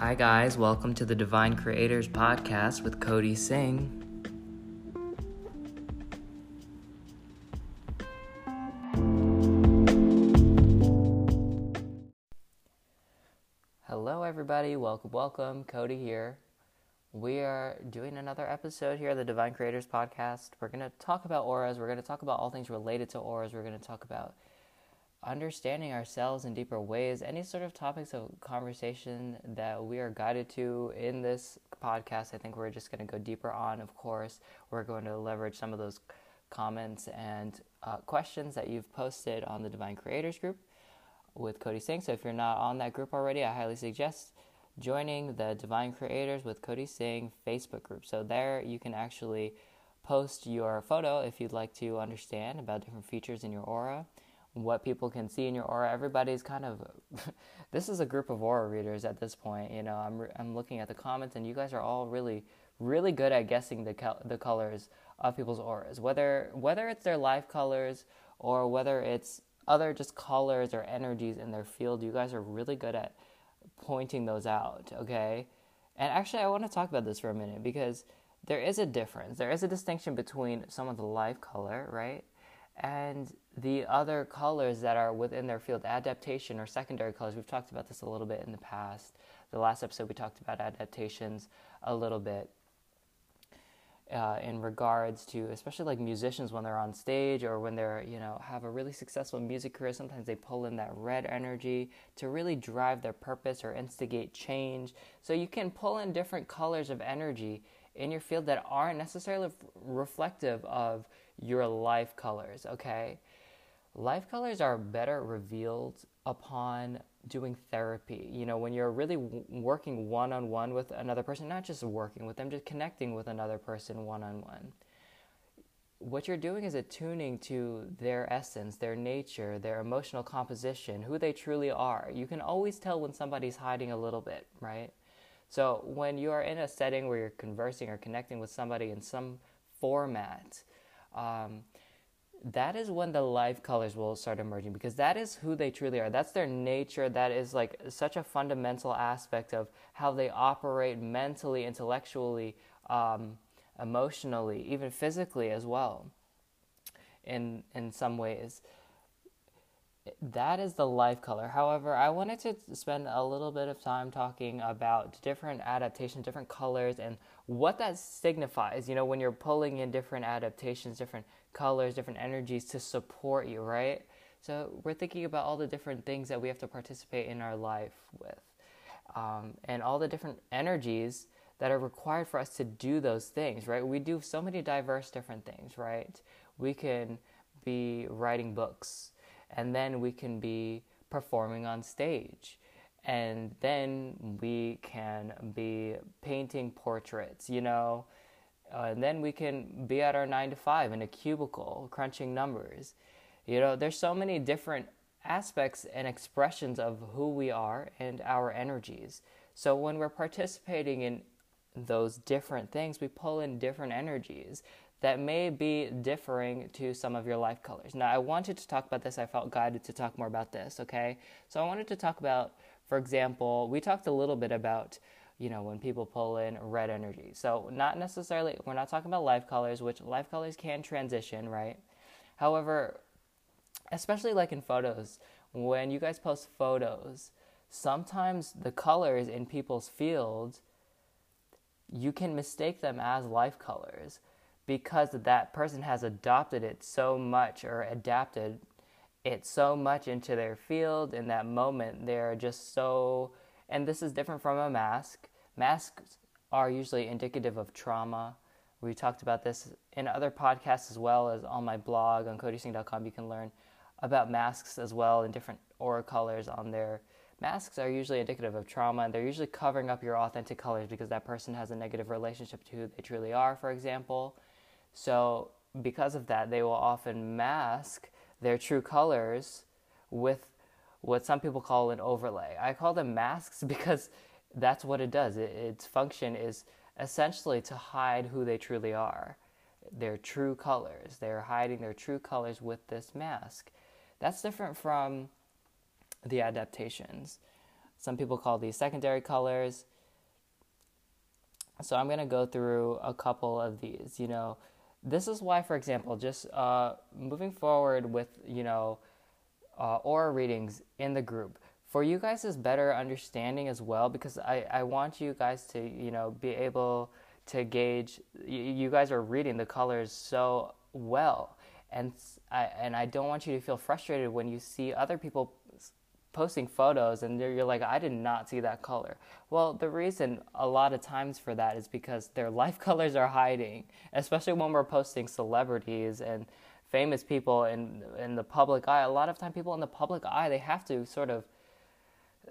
Hi, guys. Welcome to the Divine Creators Podcast with Cody Singh. Hello, everybody. Welcome, welcome. Cody here. We are doing another episode here of the Divine Creators Podcast. We're going to talk about auras. We're going to talk about all things related to auras. We're going to talk about understanding ourselves in deeper ways, any sort of topics of conversation that we are guided to in this podcast, I think we're just going to go deeper on. Of course, we're going to leverage some of those comments and uh, questions that you've posted on the Divine Creators group with Cody Singh. So if you're not on that group already, I highly suggest joining the Divine Creators with Cody Singh Facebook group. So there you can actually post your photo if you'd like to understand about different features in your aura what people can see in your aura. Everybody's kind of this is a group of aura readers at this point. You know, I'm I'm looking at the comments, and you guys are all really really good at guessing the the colors of people's auras, whether whether it's their life colors or whether it's other just colors or energies in their field. You guys are really good at pointing those out. Okay, and actually, I want to talk about this for a minute because there is a difference. There is a distinction between someone's life color, right? And the other colors that are within their field, adaptation or secondary colors. We've talked about this a little bit in the past. The last episode, we talked about adaptations a little bit uh, in regards to, especially like musicians when they're on stage or when they're, you know, have a really successful music career. Sometimes they pull in that red energy to really drive their purpose or instigate change. So you can pull in different colors of energy in your field that aren't necessarily reflective of your life colors, okay? Life colors are better revealed upon doing therapy. You know, when you're really w- working one on one with another person, not just working with them, just connecting with another person one on one. What you're doing is attuning to their essence, their nature, their emotional composition, who they truly are. You can always tell when somebody's hiding a little bit, right? So when you are in a setting where you're conversing or connecting with somebody in some format, um, that is when the life colors will start emerging because that is who they truly are. That's their nature. That is like such a fundamental aspect of how they operate mentally, intellectually, um, emotionally, even physically as well. In in some ways, that is the life color. However, I wanted to spend a little bit of time talking about different adaptations, different colors, and what that signifies. You know, when you're pulling in different adaptations, different colors, different energies to support you, right? So we're thinking about all the different things that we have to participate in our life with, um, and all the different energies that are required for us to do those things, right? We do so many diverse different things, right? We can be writing books and then we can be performing on stage and then we can be painting portraits you know uh, and then we can be at our 9 to 5 in a cubicle crunching numbers you know there's so many different aspects and expressions of who we are and our energies so when we're participating in those different things we pull in different energies that may be differing to some of your life colors. Now, I wanted to talk about this. I felt guided to talk more about this, okay? So, I wanted to talk about, for example, we talked a little bit about, you know, when people pull in red energy. So, not necessarily, we're not talking about life colors, which life colors can transition, right? However, especially like in photos, when you guys post photos, sometimes the colors in people's fields, you can mistake them as life colors because that person has adopted it so much or adapted it so much into their field in that moment. They're just so, and this is different from a mask. Masks are usually indicative of trauma. We talked about this in other podcasts as well as on my blog on codysingh.com. You can learn about masks as well and different aura colors on there. Masks are usually indicative of trauma and they're usually covering up your authentic colors because that person has a negative relationship to who they truly are, for example. So, because of that, they will often mask their true colors with what some people call an overlay. I call them masks because that's what it does. It, its function is essentially to hide who they truly are, their true colors. They're hiding their true colors with this mask. That's different from the adaptations. Some people call these secondary colors. So I'm going to go through a couple of these. You know, this is why, for example, just uh, moving forward with, you know, uh, aura readings in the group for you guys is better understanding as well because I, I want you guys to you know be able to gauge you, you guys are reading the colors so well. And I, and I don't want you to feel frustrated when you see other people posting photos and you're like I did not see that color. Well, the reason a lot of times for that is because their life colors are hiding, especially when we're posting celebrities and famous people in in the public eye. A lot of time people in the public eye, they have to sort of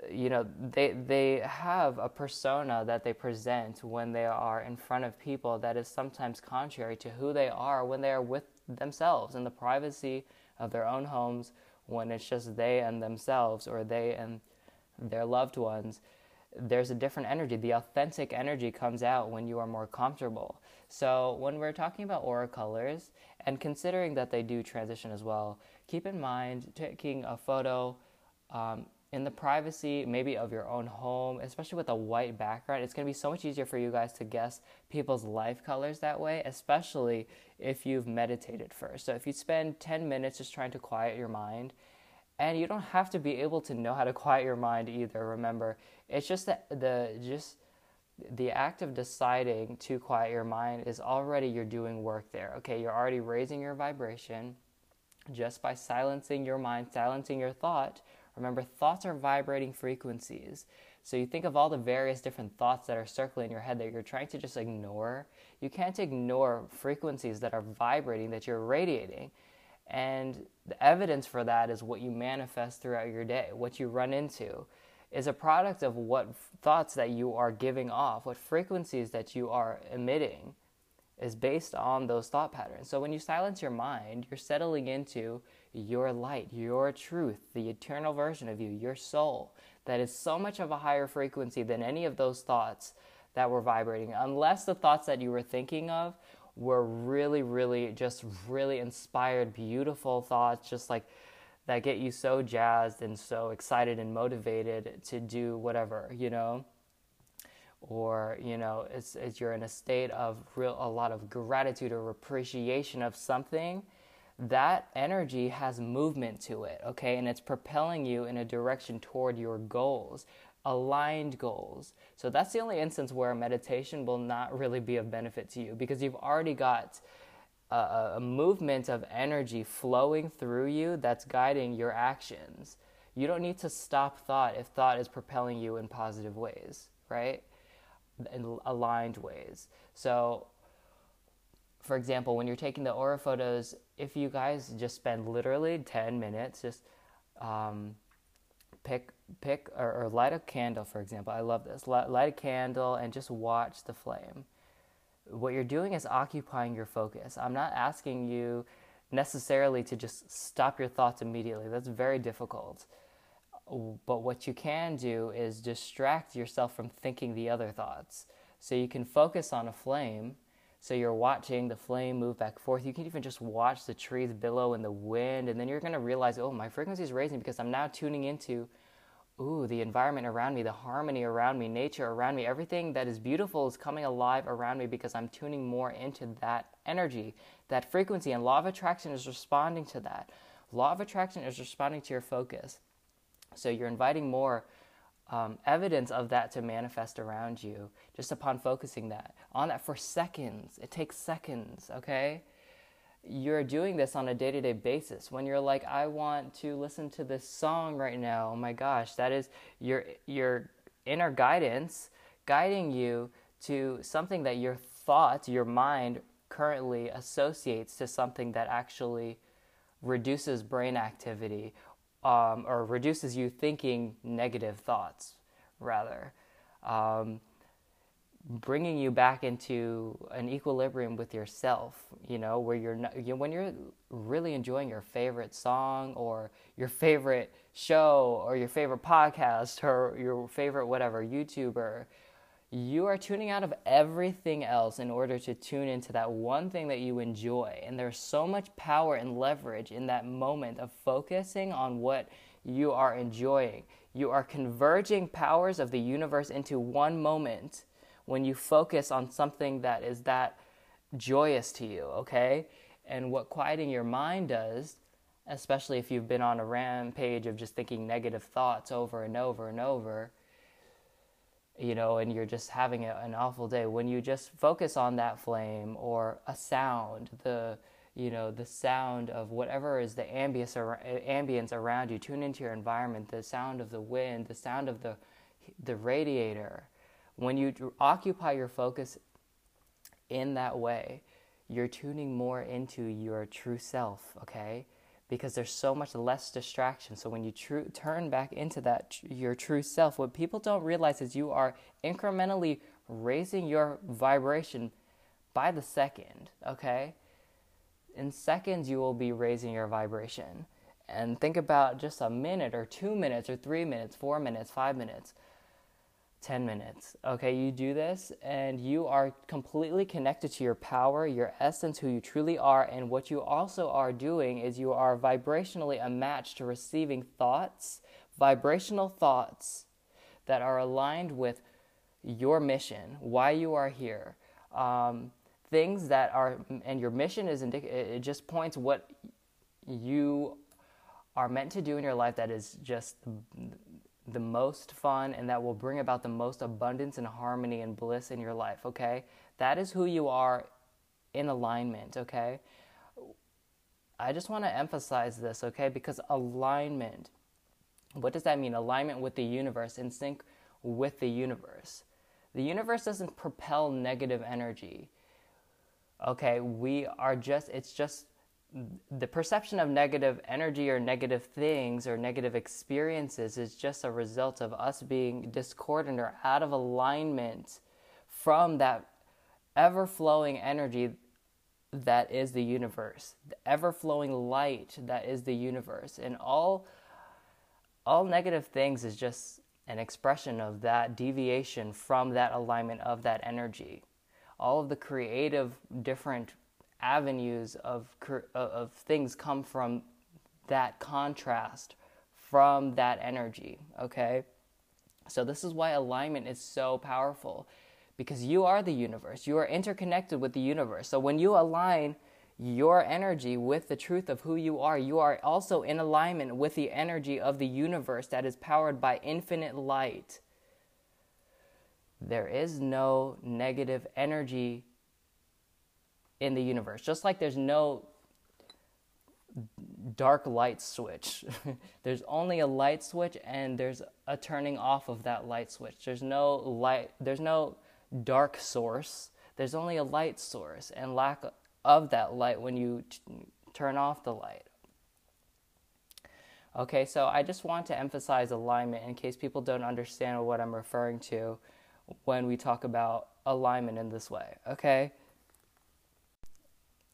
you know they they have a persona that they present when they are in front of people that is sometimes contrary to who they are when they are with themselves in the privacy of their own homes when it's just they and themselves or they and their loved ones there's a different energy. The authentic energy comes out when you are more comfortable. So when we're talking about aura colors and considering that they do transition as well keep in mind taking a photo um, in the privacy maybe of your own home, especially with a white background, it's going to be so much easier for you guys to guess people's life colors that way, especially if you've meditated first. So if you spend 10 minutes just trying to quiet your mind, and you don't have to be able to know how to quiet your mind either, remember. It's just that the just the act of deciding to quiet your mind is already you're doing work there. Okay, you're already raising your vibration just by silencing your mind, silencing your thought Remember, thoughts are vibrating frequencies. So you think of all the various different thoughts that are circling in your head that you're trying to just ignore. You can't ignore frequencies that are vibrating, that you're radiating. And the evidence for that is what you manifest throughout your day, what you run into is a product of what thoughts that you are giving off, what frequencies that you are emitting is based on those thought patterns. So when you silence your mind, you're settling into your light, your truth, the eternal version of you, your soul, that is so much of a higher frequency than any of those thoughts that were vibrating, unless the thoughts that you were thinking of were really, really, just really inspired, beautiful thoughts, just like that get you so jazzed and so excited and motivated to do whatever, you know? Or, you know, it's, it's you're in a state of real, a lot of gratitude or appreciation of something that energy has movement to it, okay? And it's propelling you in a direction toward your goals, aligned goals. So that's the only instance where meditation will not really be of benefit to you because you've already got a, a movement of energy flowing through you that's guiding your actions. You don't need to stop thought if thought is propelling you in positive ways, right? In aligned ways. So for example, when you're taking the aura photos, if you guys just spend literally 10 minutes, just um, pick pick or, or, light a candle, for example. I love this. Light, light a candle and just watch the flame. What you're doing is occupying your focus. I'm not asking you necessarily to just stop your thoughts immediately. That's very difficult. But what you can do is distract yourself from thinking the other thoughts. So you can focus on a flame so you're watching the flame move back forth. You can even just watch the trees billow in the wind, and then you're to realize, oh, my frequency is raising because I'm now tuning into, ooh, the environment around me, the harmony around me, nature around me. Everything that is beautiful is coming alive around me because I'm tuning more into that energy, that frequency. And law of attraction is responding to that. Law of attraction is responding to your focus. So you're inviting more um, evidence of that to manifest around you just upon focusing that on that for seconds. It takes seconds, okay? You're doing this on a day to day basis. When you're like, I want to listen to this song right now, oh my gosh, that is your, your inner guidance guiding you to something that your thoughts, your mind currently associates to something that actually reduces brain activity um, or reduces you thinking negative thoughts, rather. Um, bringing you back into an equilibrium with yourself, you know, where you're not, you know, when you're really enjoying your favorite song or your favorite show or your favorite podcast or your favorite whatever YouTuber, you are tuning out of everything else in order to tune into that one thing that you enjoy. And there's so much power and leverage in that moment of focusing on what you are enjoying. You are converging powers of the universe into one moment when you focus on something that is that joyous to you, okay? And what quieting your mind does, especially if you've been on a rampage of just thinking negative thoughts over and over and over, you know, and you're just having an awful day, when you just focus on that flame or a sound, the you know the sound of whatever is the ambience, ambience around you, tune into your environment, the sound of the wind, the sound of the the radiator. When you occupy your focus in that way, you're tuning more into your true self, okay? Because there's so much less distraction. So when you tr- turn back into that your true self, what people don't realize is you are incrementally raising your vibration by the second, okay? In seconds you will be raising your vibration. And think about just a minute or 2 minutes or 3 minutes, 4 minutes, 5 minutes 10 minutes. Okay, you do this and you are completely connected to your power, your essence, who you truly are. And what you also are doing is you are vibrationally a match to receiving thoughts, vibrational thoughts that are aligned with your mission, why you are here. Um, things that are, and your mission is indicative, it just points what you are meant to do in your life that is just the most fun and that will bring about the most abundance and harmony and bliss in your life, okay? That is who you are in alignment, okay? I just want to emphasize this, okay? Because alignment, what does that mean? Alignment with the universe, in sync with the universe. The universe doesn't propel negative energy. Okay, we are just, it's just the perception of negative energy or negative things or negative experiences is just a result of us being discordant or out of alignment from that ever flowing energy that is the universe, the ever flowing light that is the universe. And all, all negative things is just an expression of that deviation from that alignment of that energy. All of the creative, different avenues of of things come from that contrast from that energy okay? So this is why alignment is so powerful because you are the universe. You are interconnected with the universe. So when you align your energy with the truth of who you are you are also in alignment with the energy of the universe that is powered by infinite light. There is no negative energy in the universe. Just like there's no dark light switch. there's only a light switch and there's a turning off of that light switch. There's no light there's no dark source. There's only a light source and lack of that light when you t- turn off the light. Okay, so I just want to emphasize alignment in case people don't understand what I'm referring to when we talk about alignment in this way. Okay?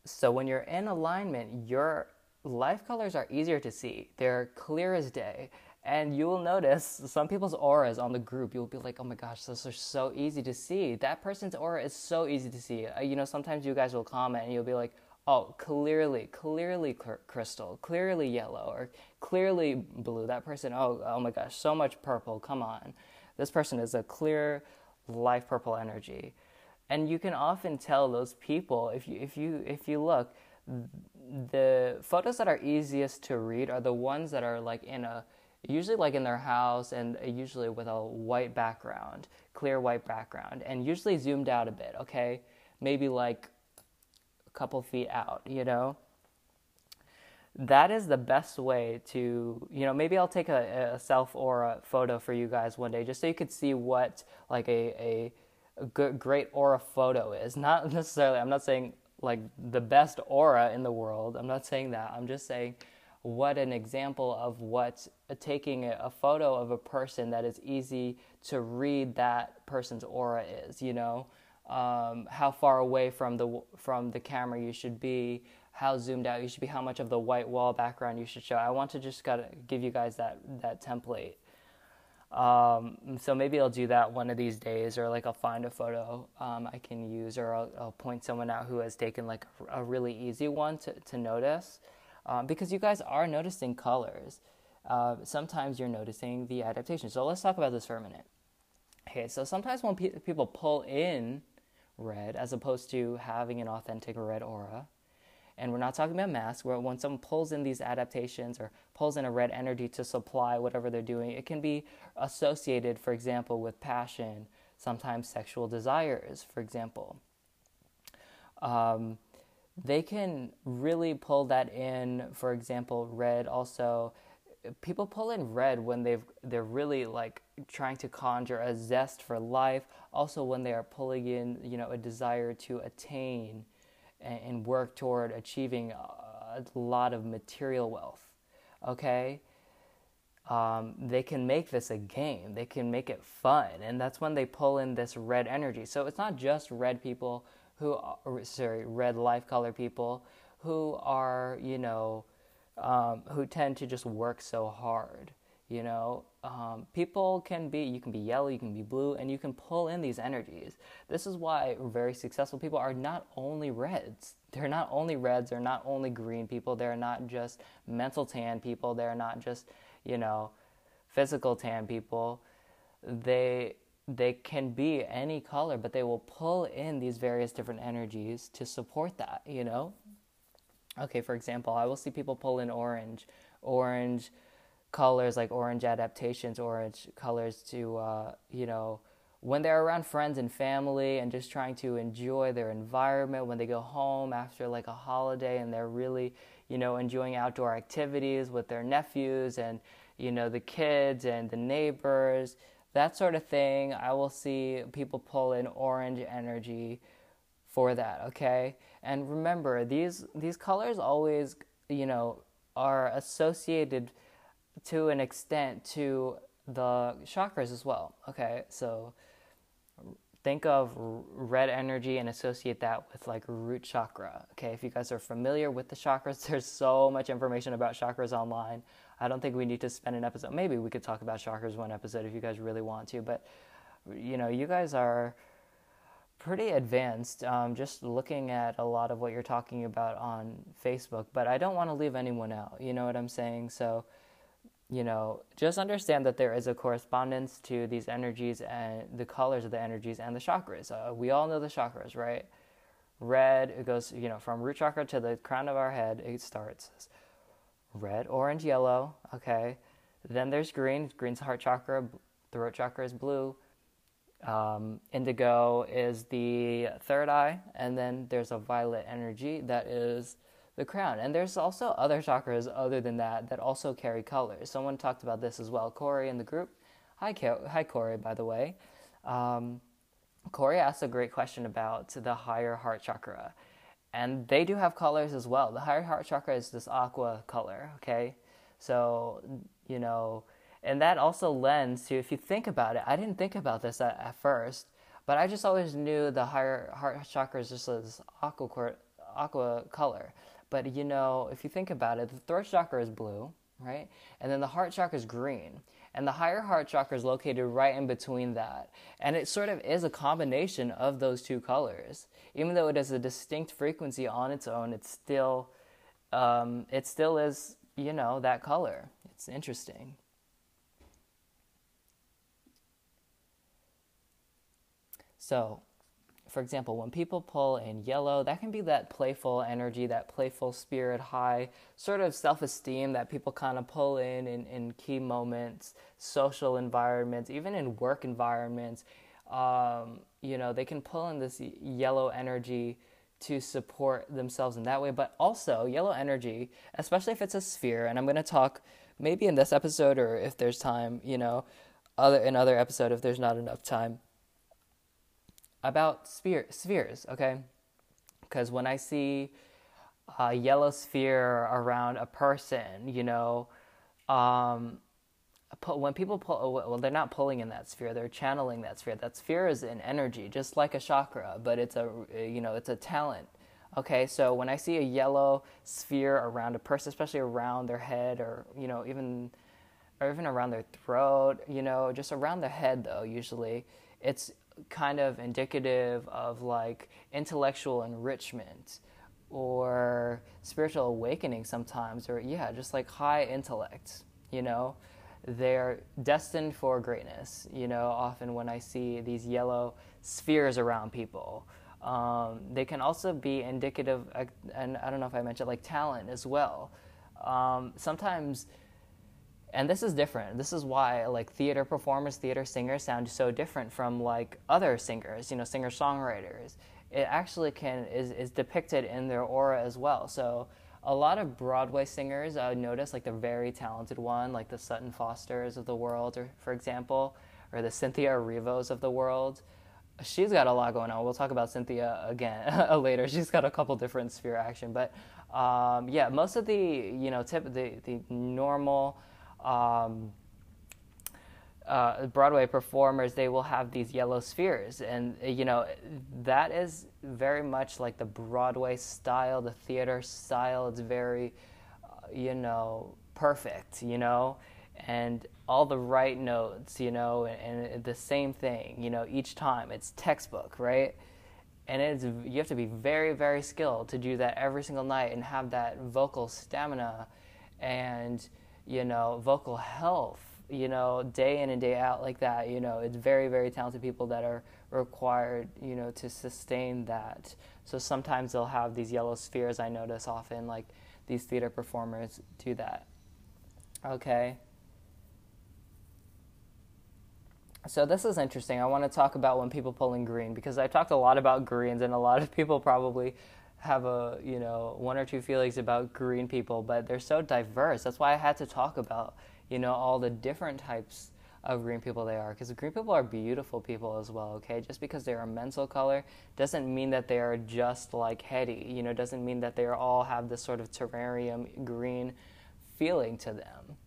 So when you're in alignment, your life colors are easier to see. They're clear as day. And you will notice some people's auras on the group. You'll be like, oh my gosh, those are so easy to see. That person's aura is so easy to see. Uh, you know, sometimes you guys will comment and you'll be like, oh, clearly, clearly crystal, clearly yellow, or clearly blue. That person, oh, oh my gosh, so much purple. Come on. This person is a clear life purple energy and you can often tell those people if you if you if you look the photos that are easiest to read are the ones that are like in a usually like in their house and usually with a white background clear white background and usually zoomed out a bit okay? Maybe like a couple feet out you know? That is the best way to you know maybe i'll take a, a self or a photo for you guys one day just so you could see what like a, a a good, great aura photo is. Not necessarily, I'm not saying like the best aura in the world. I'm not saying that. I'm just saying what an example of what uh, taking a, photo of a person that is easy to read that person's aura is, you know. Um, how far away from the from the camera you should be, how zoomed out you should be, how much of the white wall background you should show. I want to just gotta give you guys that that template um, so maybe I'll do that one of these days, or like I'll find a photo um, I can use, or I'll, I'll, point someone out who has taken like a, really easy one to, to notice. Um, because you guys are noticing colors. Uh, sometimes you're noticing the adaptation. So let's talk about this for a minute. Okay, so sometimes when pe- people pull in red as opposed to having an authentic red aura, and we're not talking about masks, where when someone pulls in these adaptations or pulls in a red energy to supply whatever they're doing, it can be associated, for example, with passion, sometimes sexual desires, for example. Um, they can really pull that in, for example, red also. People pull in red when they've they're really like trying to conjure a zest for life. Also, when they are pulling in, you know, a desire to attain and, work toward achieving a lot of material wealth. Okay? Um, they can make this a game. They can make it fun. And that's when they pull in this red energy. So it's not just red people who, sorry, red life color people who are, you know, um, who tend to just work so hard. You know, um, people can be, you can be yellow, you can be blue, and you can pull in these energies. This is why very successful people are not only reds. They're not only reds, they're not only green people, they're not just mental tan people, they're not just, you know, physical tan people. They, they can be any color, but they will pull in these various different energies to support that, you know? Okay, for example, I will see people pull in orange, orange colors like orange adaptations, orange colors to, uh, you know, when they're around friends and family and just trying to enjoy their environment when they go home after like a holiday and they're really, you know, enjoying outdoor activities with their nephews and, you know, the kids and the neighbors, that sort of thing. I will see people pull in orange energy for that, okay? And remember, these these colors always, you know, are associated to an extent to the chakras as well. Okay, so think of red energy and associate that with like root chakra. Okay, if you guys are familiar with the chakras, there's so much information about chakras online. I don't think we need to spend an episode. Maybe we could talk about chakras one episode if you guys really want to, but you know, you guys are pretty advanced um, just looking at a lot of what you're talking about on Facebook, but I don't want to leave anyone out. You know what I'm saying? So you know, just understand that there is a correspondence to these energies and the colors of the energies and the chakras. Uh, we all know the chakras, right? Red, it goes, you know, from root chakra to the crown of our head, it starts red, orange, yellow, okay? Then there's green, green's heart chakra, throat chakra is blue. Um, indigo is the third eye, and then there's a violet energy that is the crown. And there's also other chakras other than that that also carry colors. Someone talked about this as well. Corey in the group. Hi, hi Corey, by the way. Um, Corey asked a great question about the higher heart chakra. And they do have colors as well. The higher heart chakra is this aqua color, okay? So, you know, and that also lends to, if you think about it, I didn't think about this at, at first, but I just always knew the higher heart chakra is just this aqua, aqua color. But you know, if you think about it, the throat chakra is blue, right? And then the heart chakra is green. And the higher heart chakra is located right in between that. And it sort of is a combination of those two colors. Even though it has a distinct frequency on its own, it's still, um, it still is, you know, that color. It's interesting. So, for example, when people pull in yellow, that can be that playful energy, that playful spirit, high sort of self esteem that people kind of pull in, in in key moments, social environments, even in work environments. Um, you know, they can pull in this yellow energy to support themselves in that way, but also yellow energy, especially if it's a sphere, and I'm going to talk maybe in this episode or if there's time, you know, other in other episode if there's not enough time about sphere, spheres, okay? Because when I see a yellow sphere around a person, you know, um, when people pull, well, they're not pulling in that sphere; they're channeling that sphere. That sphere is an energy, just like a chakra, but it's a, you know, it's a talent. Okay, so when I see a yellow sphere around a person, especially around their head, or you know, even, or even around their throat, you know, just around their head, though, usually, it's kind of indicative of like intellectual enrichment or spiritual awakening sometimes or yeah just like high intellect you know they're destined for greatness. You know, often when I see these yellow spheres around people, um, they can also be indicative, and I don't know if I mentioned like talent as well. Um, sometimes, and this is different. This is why like theater performers, theater singers sound so different from like other singers. You know, singer songwriters. It actually can is is depicted in their aura as well. So a lot of Broadway singers, I would notice, like the very talented one, like the Sutton Fosters of the world, or for example, or the Cynthia Erivos of the world. She's got a lot going on. We'll talk about Cynthia again later. She's got a couple different sphere action, but um, yeah, most of the you know tip the the normal. Um, uh, Broadway performers, they will have these yellow spheres, and you know that is very much like the Broadway style, the theater style. It's very, uh, you know, perfect, you know, and all the right notes, you know, and, and the same thing, you know, each time. It's textbook, right? And it's you have to be very, very skilled to do that every single night and have that vocal stamina, and you know, vocal health you know, day in and day out like that. You know, it's very, very talented people that are required, you know, to sustain that. So sometimes they'll have these yellow spheres. I notice often, like these theater performers do that. Okay. So this is interesting. I want to talk about when people pull in green because I talked a lot about greens, and a lot of people probably have a you know one or two feelings about green people, but they're so diverse. That's why I had to talk about you know, all the different types of green people they are because green people are beautiful people as well okay? Just because they are a mental color doesn't mean that they are just like heady you know doesn't mean that they all have this sort of terrarium green feeling to them.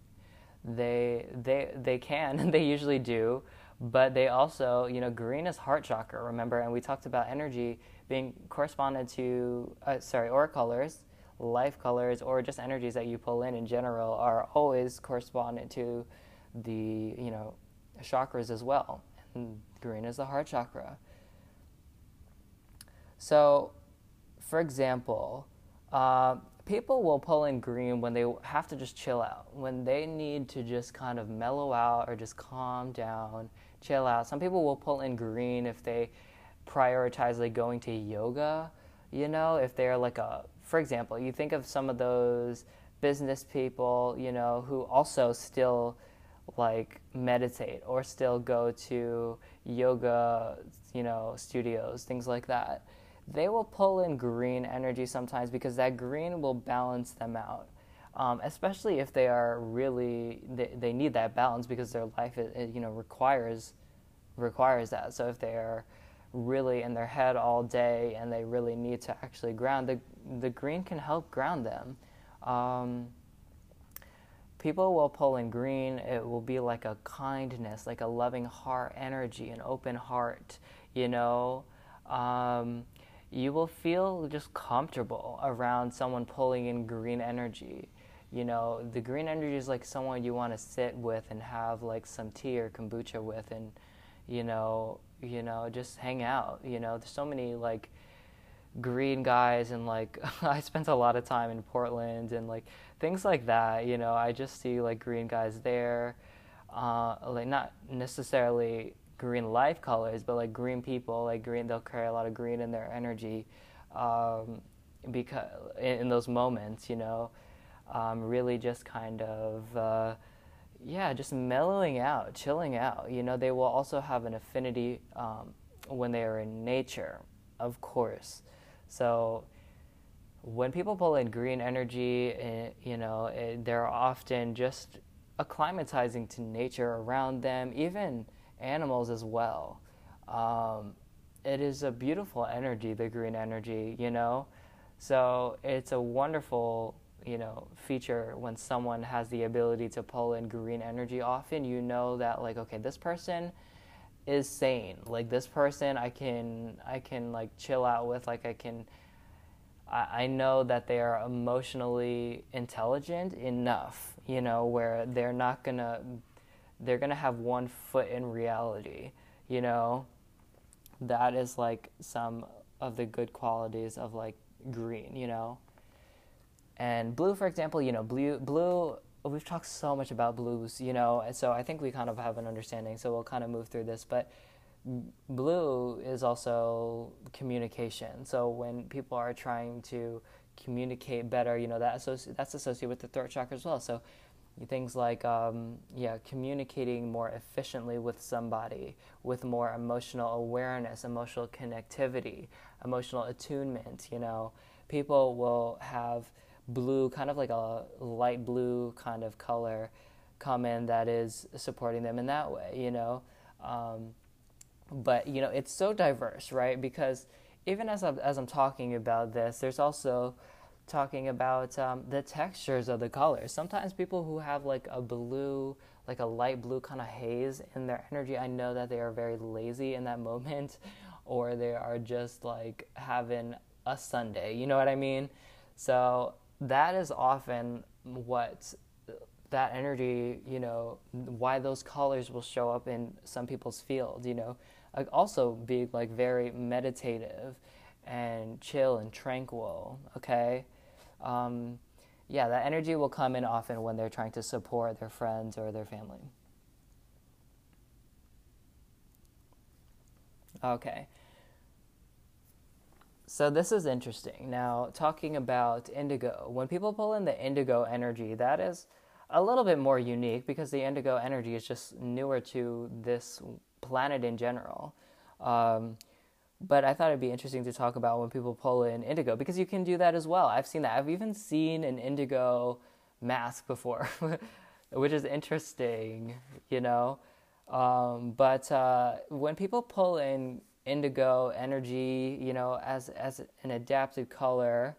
They they they can and they usually do but they also you know green is heart chakra remember? And we talked about energy being corresponded to uh, sorry aura colors life colors or just energies that you pull in in general are always correspondent to the you know chakras as well. And green is the heart chakra. So for example uh, people will pull in green when they have to just chill out when they need to just kind of mellow out or just calm down chill out. Some people will pull in green if they prioritize like going to yoga you know if they're like a for example, you think of some of those business people, you know, who also still like meditate or still go to yoga, you know, studios, things like that. They will pull in green energy sometimes because that green will balance them out. Um, especially if they are really they, they need that balance because their life it, you know requires requires that. So if they are really in their head all day and they really need to actually ground, the, the green can help ground them. Um, people will pull in green, it will be like a kindness, like a loving heart energy, an open heart, you know. Um, you will feel just comfortable around someone pulling in green energy. You know, the green energy is like someone you want to sit with and have like some tea or kombucha with and, you know, you know, just hang out. You know, there's so many like green guys and like I spent a lot of time in Portland and like things like that. You know, I just see like green guys there, uh, like not necessarily green life colors, but like green people, like green. They'll carry a lot of green in their energy, um, because in, in, those moments, you know, um, really just kind of. Uh, yeah, just mellowing out, chilling out. You know, they will also have an affinity um, when they are in nature, of course. So when people pull in green energy, eh, you know, eh, they're often just acclimatizing to nature around them, even animals as well. Um, it is a beautiful energy, the green energy, you know. So it's a wonderful you know feature when someone has the ability to pull in green energy often you know that like okay this person is sane. Like this person i can i can like chill out with like i can I, know that they are emotionally intelligent enough you know where they're not gonna they're gonna have one foot in reality you know? That is like some of the good qualities of like green you know and blue, for example, you know, blue, blue we've talked so much about blues, you know, so I think we kind of have an understanding. So we'll kind of move through this, but blue is also communication. So when people are trying to communicate better, you know, that associ- that's associated with the throat chakra as well. So things like um, yeah communicating more efficiently with somebody with more emotional awareness emotional connectivity emotional attunement you know people will have blue kind of like a light blue kind of color come in that is supporting them in that way you know um, but you know it's so diverse right because even as I'm, as I'm talking about this there's also talking about um, the textures of the colors. Sometimes people who have like a blue, like a light blue kind of haze in their energy, I know that they are very lazy in that moment, or they are just like having a Sunday. You know what I mean? So that is often what that energy, you know, why those colors will show up in some people's field, you know, like also being like very meditative and chill and tranquil, okay? um, yeah, that energy will come in often when they're trying to support their friends or their family. Okay. So this is interesting. Now, talking about indigo, when people pull in the indigo energy, that is a little bit more unique because the indigo energy is just newer to this planet in general. Um, but I thought it'd be interesting to talk about when people pull in indigo because you can do that as well. I've seen that. I've even seen an indigo mask before, which is interesting, you know. Um, but uh, when people pull in indigo energy, you know, as as an adapted color,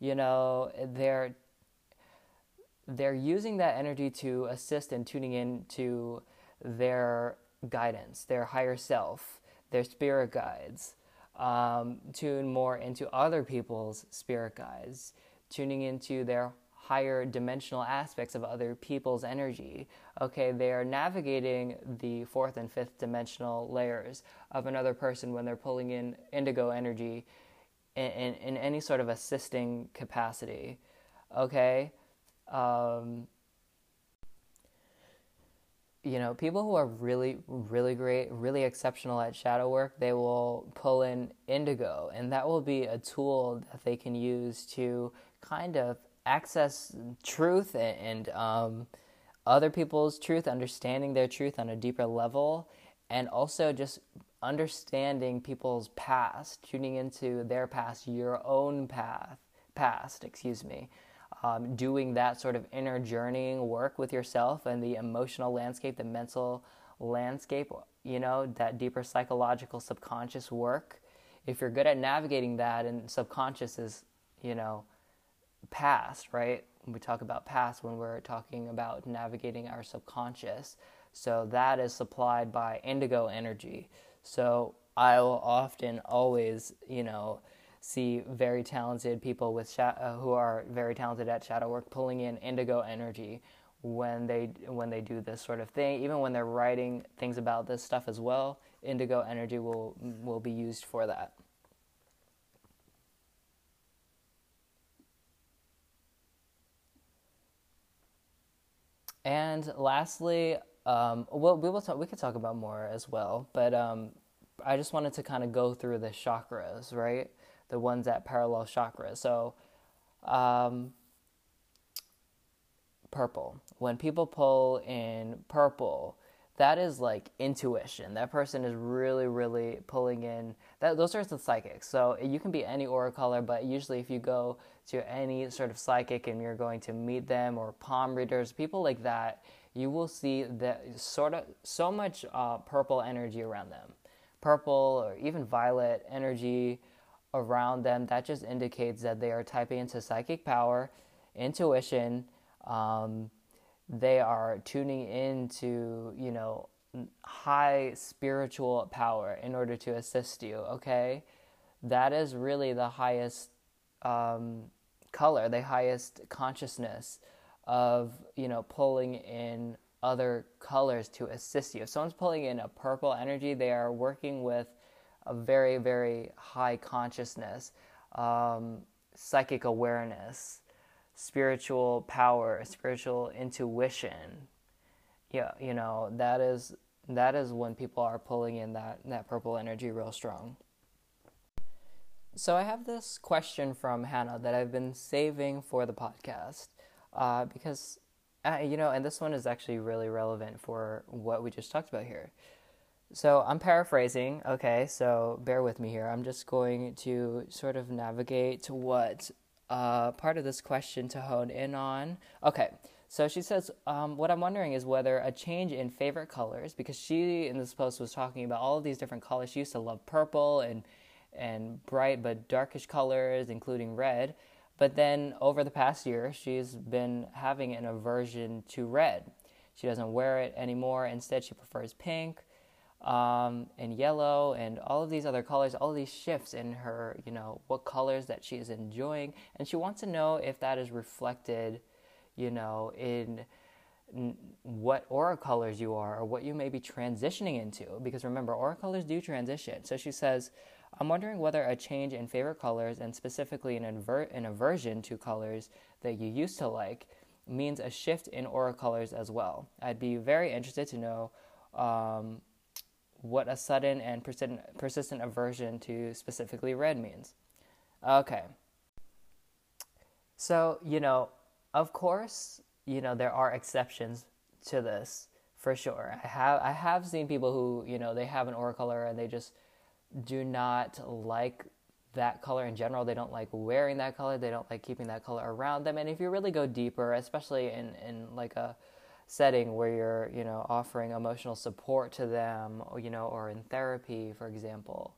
you know, they're they're using that energy to assist in tuning in to their guidance, their higher self, their spirit guides um, tune more into other people's spirit guides, tuning into their higher dimensional aspects of other people's energy. Okay, they are navigating the fourth and fifth dimensional layers of another person when they're pulling in indigo energy in, in, in any sort of assisting capacity. Okay? Um, you know, people who are really, really great, really exceptional at shadow work, they will pull in indigo, and that will be a tool that they can use to kind of access truth and, and um, other people's truth, understanding their truth on a deeper level, and also just understanding people's past, tuning into their past, your own path, past, excuse me um, doing that sort of inner journeying work with yourself and the emotional landscape, the mental landscape, you know, that deeper psychological subconscious work. If you're good at navigating that, and subconscious is, you know, past, right? We talk about past when we're talking about navigating our subconscious. So that is supplied by indigo energy. So I will often always, you know, see very talented people with uh, who are very talented at shadow work pulling in indigo energy when they when they do this sort of thing even when they're writing things about this stuff as well indigo energy will will be used for that and lastly um, well, we will talk, we could talk about more as well, but um, I just wanted to kind of go through the chakras, right? the ones that parallel chakras. So, um, purple. When people pull in purple, that is like intuition. That person is really, really pulling in. That those are the psychics. So you can be any aura color, but usually if you go to any sort of psychic and you're going to meet them or palm readers, people like that, you will see that sort of so much uh, purple energy around them, purple or even violet energy around them, that just indicates that they are typing into psychic power, intuition. Um, they are tuning into, you know, high spiritual power in order to assist you, okay? That is really the highest um, color, the highest consciousness of, you know, pulling in other colors to assist you. If someone's pulling in a purple energy, they are working with a very, very high consciousness, um, psychic awareness. spiritual power, spiritual intuition. Yeah, you know, that is that is when people are pulling in that that purple energy real strong. So I have this question from Hannah that I've been saving for the podcast uh, because uh, you know, and this one is actually really relevant for what we just talked about here. So I'm paraphrasing, okay, so bear with me here. I'm just going to sort of navigate to what uh, part of this question to hone in on. Okay, so she says, um, What I'm wondering is whether a change in favorite colors, because she in this post was talking about all of these different colors. She used to love purple and, and bright but darkish colors, including red. But then over the past year, she's been having an aversion to red. She doesn't wear it anymore. Instead, she prefers pink um, and yellow and all of these other colors, all these shifts in her, you know, what colors that she is enjoying. And she wants to know if that is reflected, you know, in what aura colors you are or what you may be transitioning into. Because remember, aura colors do transition. So she says, I'm wondering whether a change in favorite colors and specifically an, inver- an aversion to colors that you used to like means a shift in aura colors as well. I'd be very interested to know um, what a sudden and persistent, persistent aversion to specifically red means. Okay. So, you know, of course, you know, there are exceptions to this for sure. I have I have seen people who, you know, they have an aura color and they just do not like that color in general. They don't like wearing that color. They don't like keeping that color around them. And if you really go deeper, especially in, in like a setting where you're, you know, offering emotional support to them, you know, or in therapy, for example,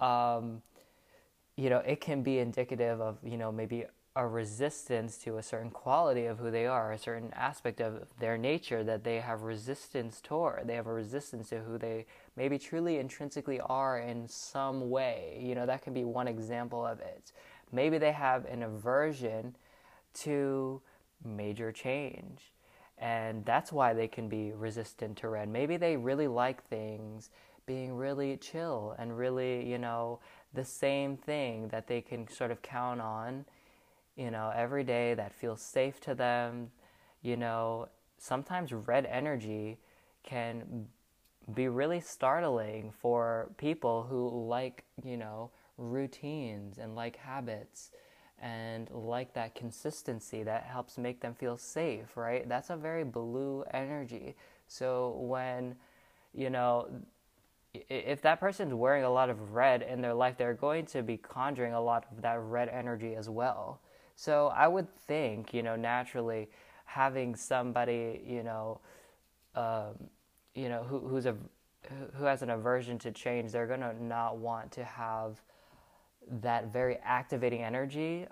um, you know, it can be indicative of, you know, maybe a resistance to a certain quality of who they are, a certain aspect of their nature that they have resistance toward. They have a resistance to who they maybe truly intrinsically are in some way. You know, that can be one example of it. Maybe they have an aversion to major change. And that's why they can be resistant to red. Maybe they really like things being really chill and really, you know, the same thing that they can sort of count on you know, every day that feels safe to them. You know, sometimes red energy can be really startling for people who like, you know, routines and like habits and like that consistency that helps make them feel safe, right? That's a very blue energy. So when, you know, if that person's wearing a lot of red in their life, they're going to be conjuring a lot of that red energy as well. So I would think, you know, naturally having somebody, you know, um, you know, who, who's a who has an aversion to change, they're gonna not want to have that very activating energy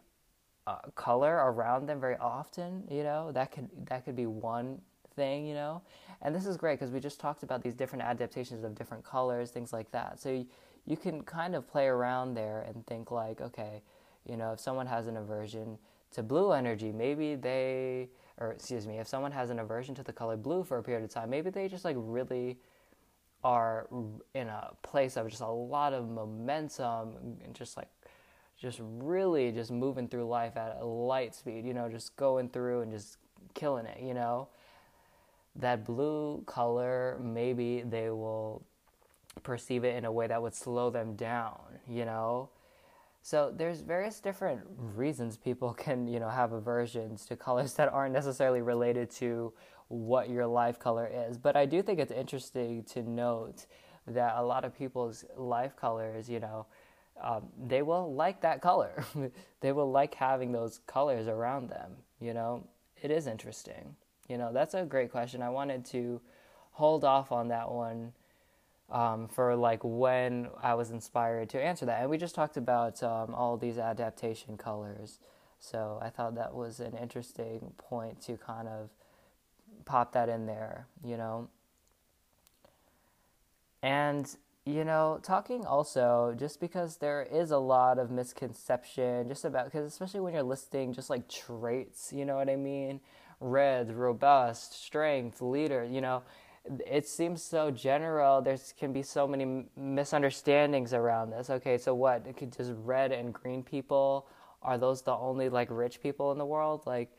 uh, color around them very often. You know, that could that could be one thing. You know, and this is great because we just talked about these different adaptations of different colors, things like that. So you, you can kind of play around there and think like, okay you know, if someone has an aversion to blue energy, maybe they, or excuse me, if someone has an aversion to the color blue for a period of time, maybe they just like really are in a place of just a lot of momentum and just like just really just moving through life at a light speed, you know, just going through and just killing it, you know. That blue color, maybe they will perceive it in a way that would slow them down, you know. So there's various different reasons people can, you know, have aversions to colors that aren't necessarily related to what your life color is. But I do think it's interesting to note that a lot of people's life colors, you know, um, they will like that color. they will like having those colors around them. You know, it is interesting. You know, that's a great question. I wanted to hold off on that one um, for like when I was inspired to answer that. And we just talked about um, all these adaptation colors. So I thought that was an interesting point to kind of pop that in there, you know. And, you know, talking also, just because there is a lot of misconception just about, because especially when you're listing just like traits, you know what I mean? Red, robust, strength, leader, you know it seems so general. There can be so many misunderstandings around this. Okay, so what? Just red and green people are those the only like rich people in the world? Like,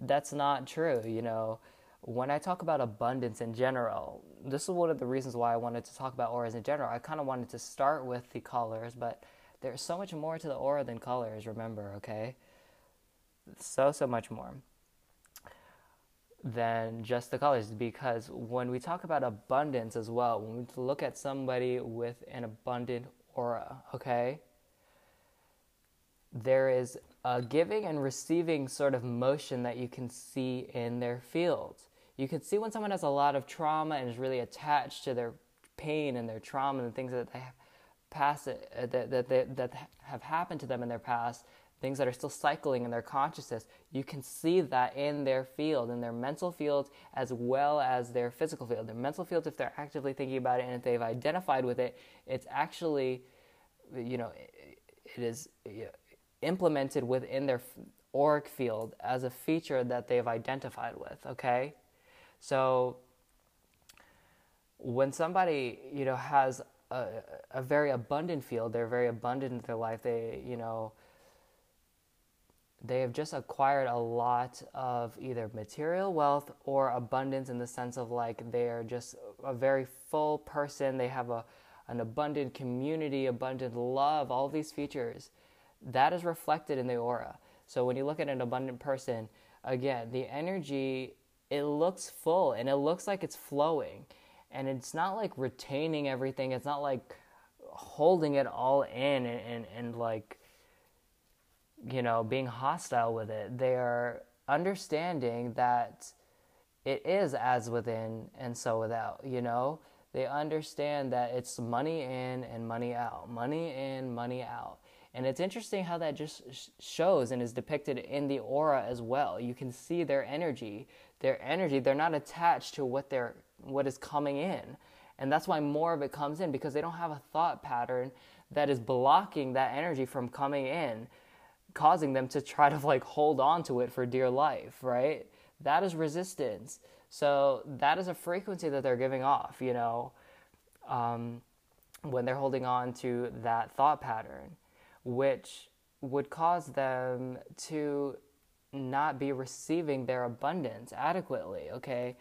that's not true, you know. When I talk about abundance in general, this is one of the reasons why I wanted to talk about auras in general. I kind of wanted to start with the colors, but there's so much more to the aura than colors, remember, okay? So, so much more than just the colors because when we talk about abundance as well, when we look at somebody with an abundant aura, okay, there is a giving and receiving sort of motion that you can see in their field. You can see when someone has a lot of trauma and is really attached to their pain and their trauma and the things that they have past uh, that, that, that, that have happened to them in their past things that are still cycling in their consciousness, you can see that in their field, in their mental field, as well as their physical field. Their mental field, if they're actively thinking about it and if they've identified with it, it's actually, you know, it is implemented within their auric field as a feature that they've identified with, okay? So when somebody, you know, has a, a very abundant field, they're very abundant in their life, they, you know, they have just acquired a lot of either material wealth or abundance in the sense of like they are just a very full person. They have a an abundant community abundant love all these features. That is reflected in the aura. So when you look at an abundant person again the energy it looks full and it looks like it's flowing. And it's not like retaining everything. It's not like holding it all in and, and, and like you know, being hostile with it. They are understanding that it is as within and so without, you know? They understand that it's money in and money out, money in, money out. And it's interesting how that just shows and is depicted in the aura as well. You can see their energy. Their energy, they're not attached to what they're what is coming in. And that's why more of it comes in because they don't have a thought pattern that is blocking that energy from coming in causing them to try to like hold on to it for dear life, right? That is resistance. So that is a frequency that they're giving off, you know, um, when they're holding on to that thought pattern, which would cause them to not be receiving their abundance adequately, okay?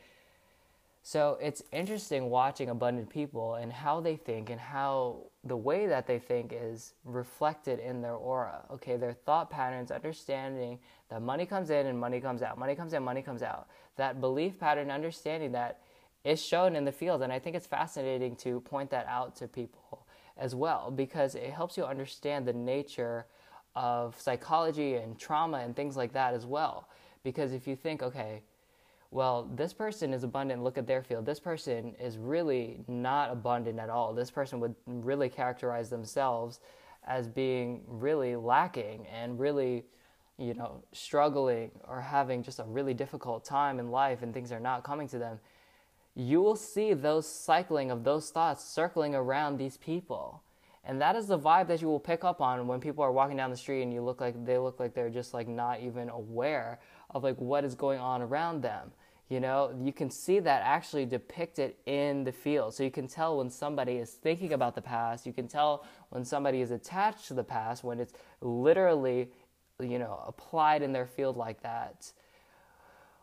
So it's interesting watching abundant people and how they think and how the way that they think is reflected in their aura. Okay, their thought patterns, understanding that money comes in and money comes out, money comes in, money comes out. That belief pattern, understanding that is shown in the field. And I think it's fascinating to point that out to people as well because it helps you understand the nature of psychology and trauma and things like that as well. Because if you think, okay, well, this person is abundant, look at their field. This person is really not abundant at all. This person would really characterize themselves as being really lacking and really, you know, struggling or having just a really difficult time in life and things are not coming to them. You will see those cycling of those thoughts circling around these people. And that is the vibe that you will pick up on when people are walking down the street and you look like they look like they're just like not even aware of like what is going on around them you know, you can see that actually depicted in the field. So you can tell when somebody is thinking about the past. You can tell when somebody is attached to the past, when it's literally, you know, applied in their field like that.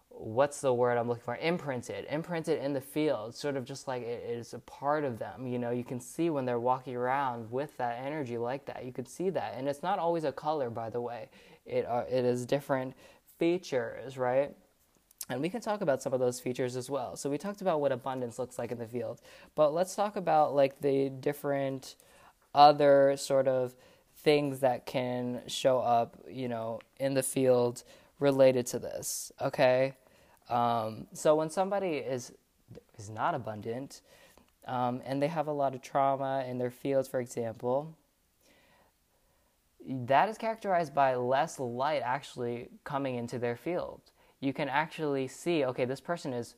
What's the word I'm looking for? Imprinted. Imprinted in the field, sort of just like it is a part of them. You know, you can see when they're walking around with that energy like that. You can see that. And it's not always a color, by the way, it, uh, it is different features, right? And we can talk about some of those features as well. So we talked about what abundance looks like in the field, but let's talk about like the different other sort of things that can show up, you know, in the field related to this. Okay, um, so when somebody is is not abundant, um, and they have a lot of trauma in their fields, for example, that is characterized by less light actually coming into their field you can actually see okay this person is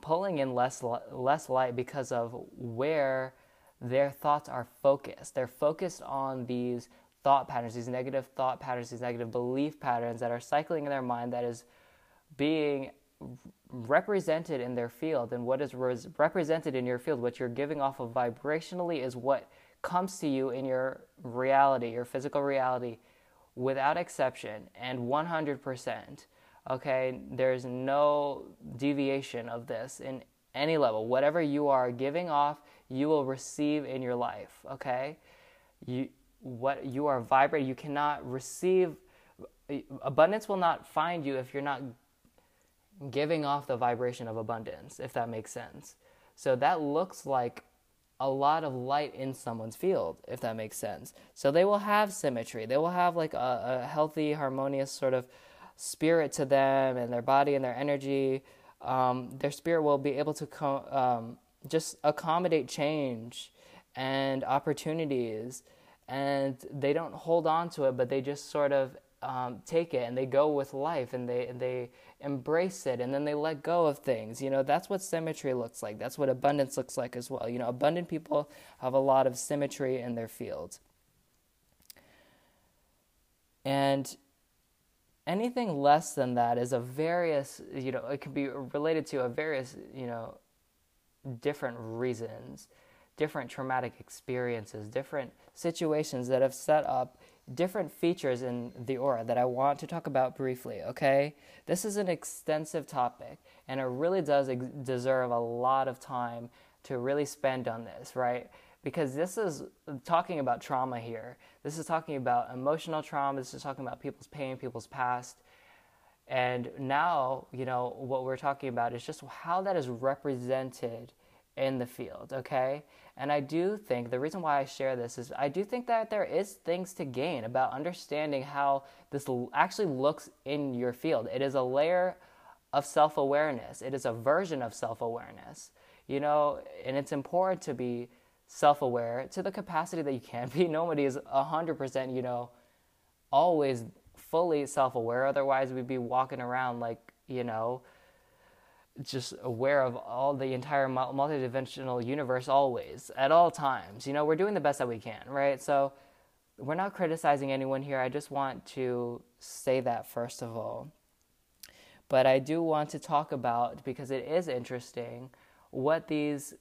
pulling in less less light because of where their thoughts are focused they're focused on these thought patterns these negative thought patterns these negative belief patterns that are cycling in their mind that is being represented in their field and what is res- represented in your field what you're giving off of vibrationally is what comes to you in your reality your physical reality without exception and 100%. Okay, there's no deviation of this in any level. Whatever you are giving off, you will receive in your life. Okay, you what you are vibrating. You cannot receive abundance will not find you if you're not giving off the vibration of abundance. If that makes sense. So that looks like a lot of light in someone's field, if that makes sense. So they will have symmetry. They will have like a, a healthy, harmonious sort of spirit to them and their body and their energy. Um, their spirit will be able to co- um, just accommodate change and opportunities. And they don't hold on to it, but they just sort of um, take it and they go with life and they and they embrace it and then they let go of things. You know, that's what symmetry looks like. That's what abundance looks like as well. You know, abundant people have a lot of symmetry in their field. And anything less than that is a various, you know, it can be related to a various, you know, different reasons, different traumatic experiences, different situations that have set up different features in the aura that I want to talk about briefly, okay? This is an extensive topic and it really does ex- deserve a lot of time to really spend on this, right? Because this is talking about trauma here. This is talking about emotional trauma, this is talking about people's pain, people's past. And now, you know, what we're talking about is just how that is represented in the field, okay? And I do think the reason why I share this is I do think that there is things to gain about understanding how this actually looks in your field. It is a layer of self awareness, it is a version of self awareness, you know, and it's important to be self aware to the capacity that you can be. Nobody is 100%, you know, always fully self aware. Otherwise, we'd be walking around like, you know, just aware of all the entire multidimensional universe always at all times you know we're doing the best that we can right so we're not criticizing anyone here i just want to say that first of all but i do want to talk about because it is interesting what these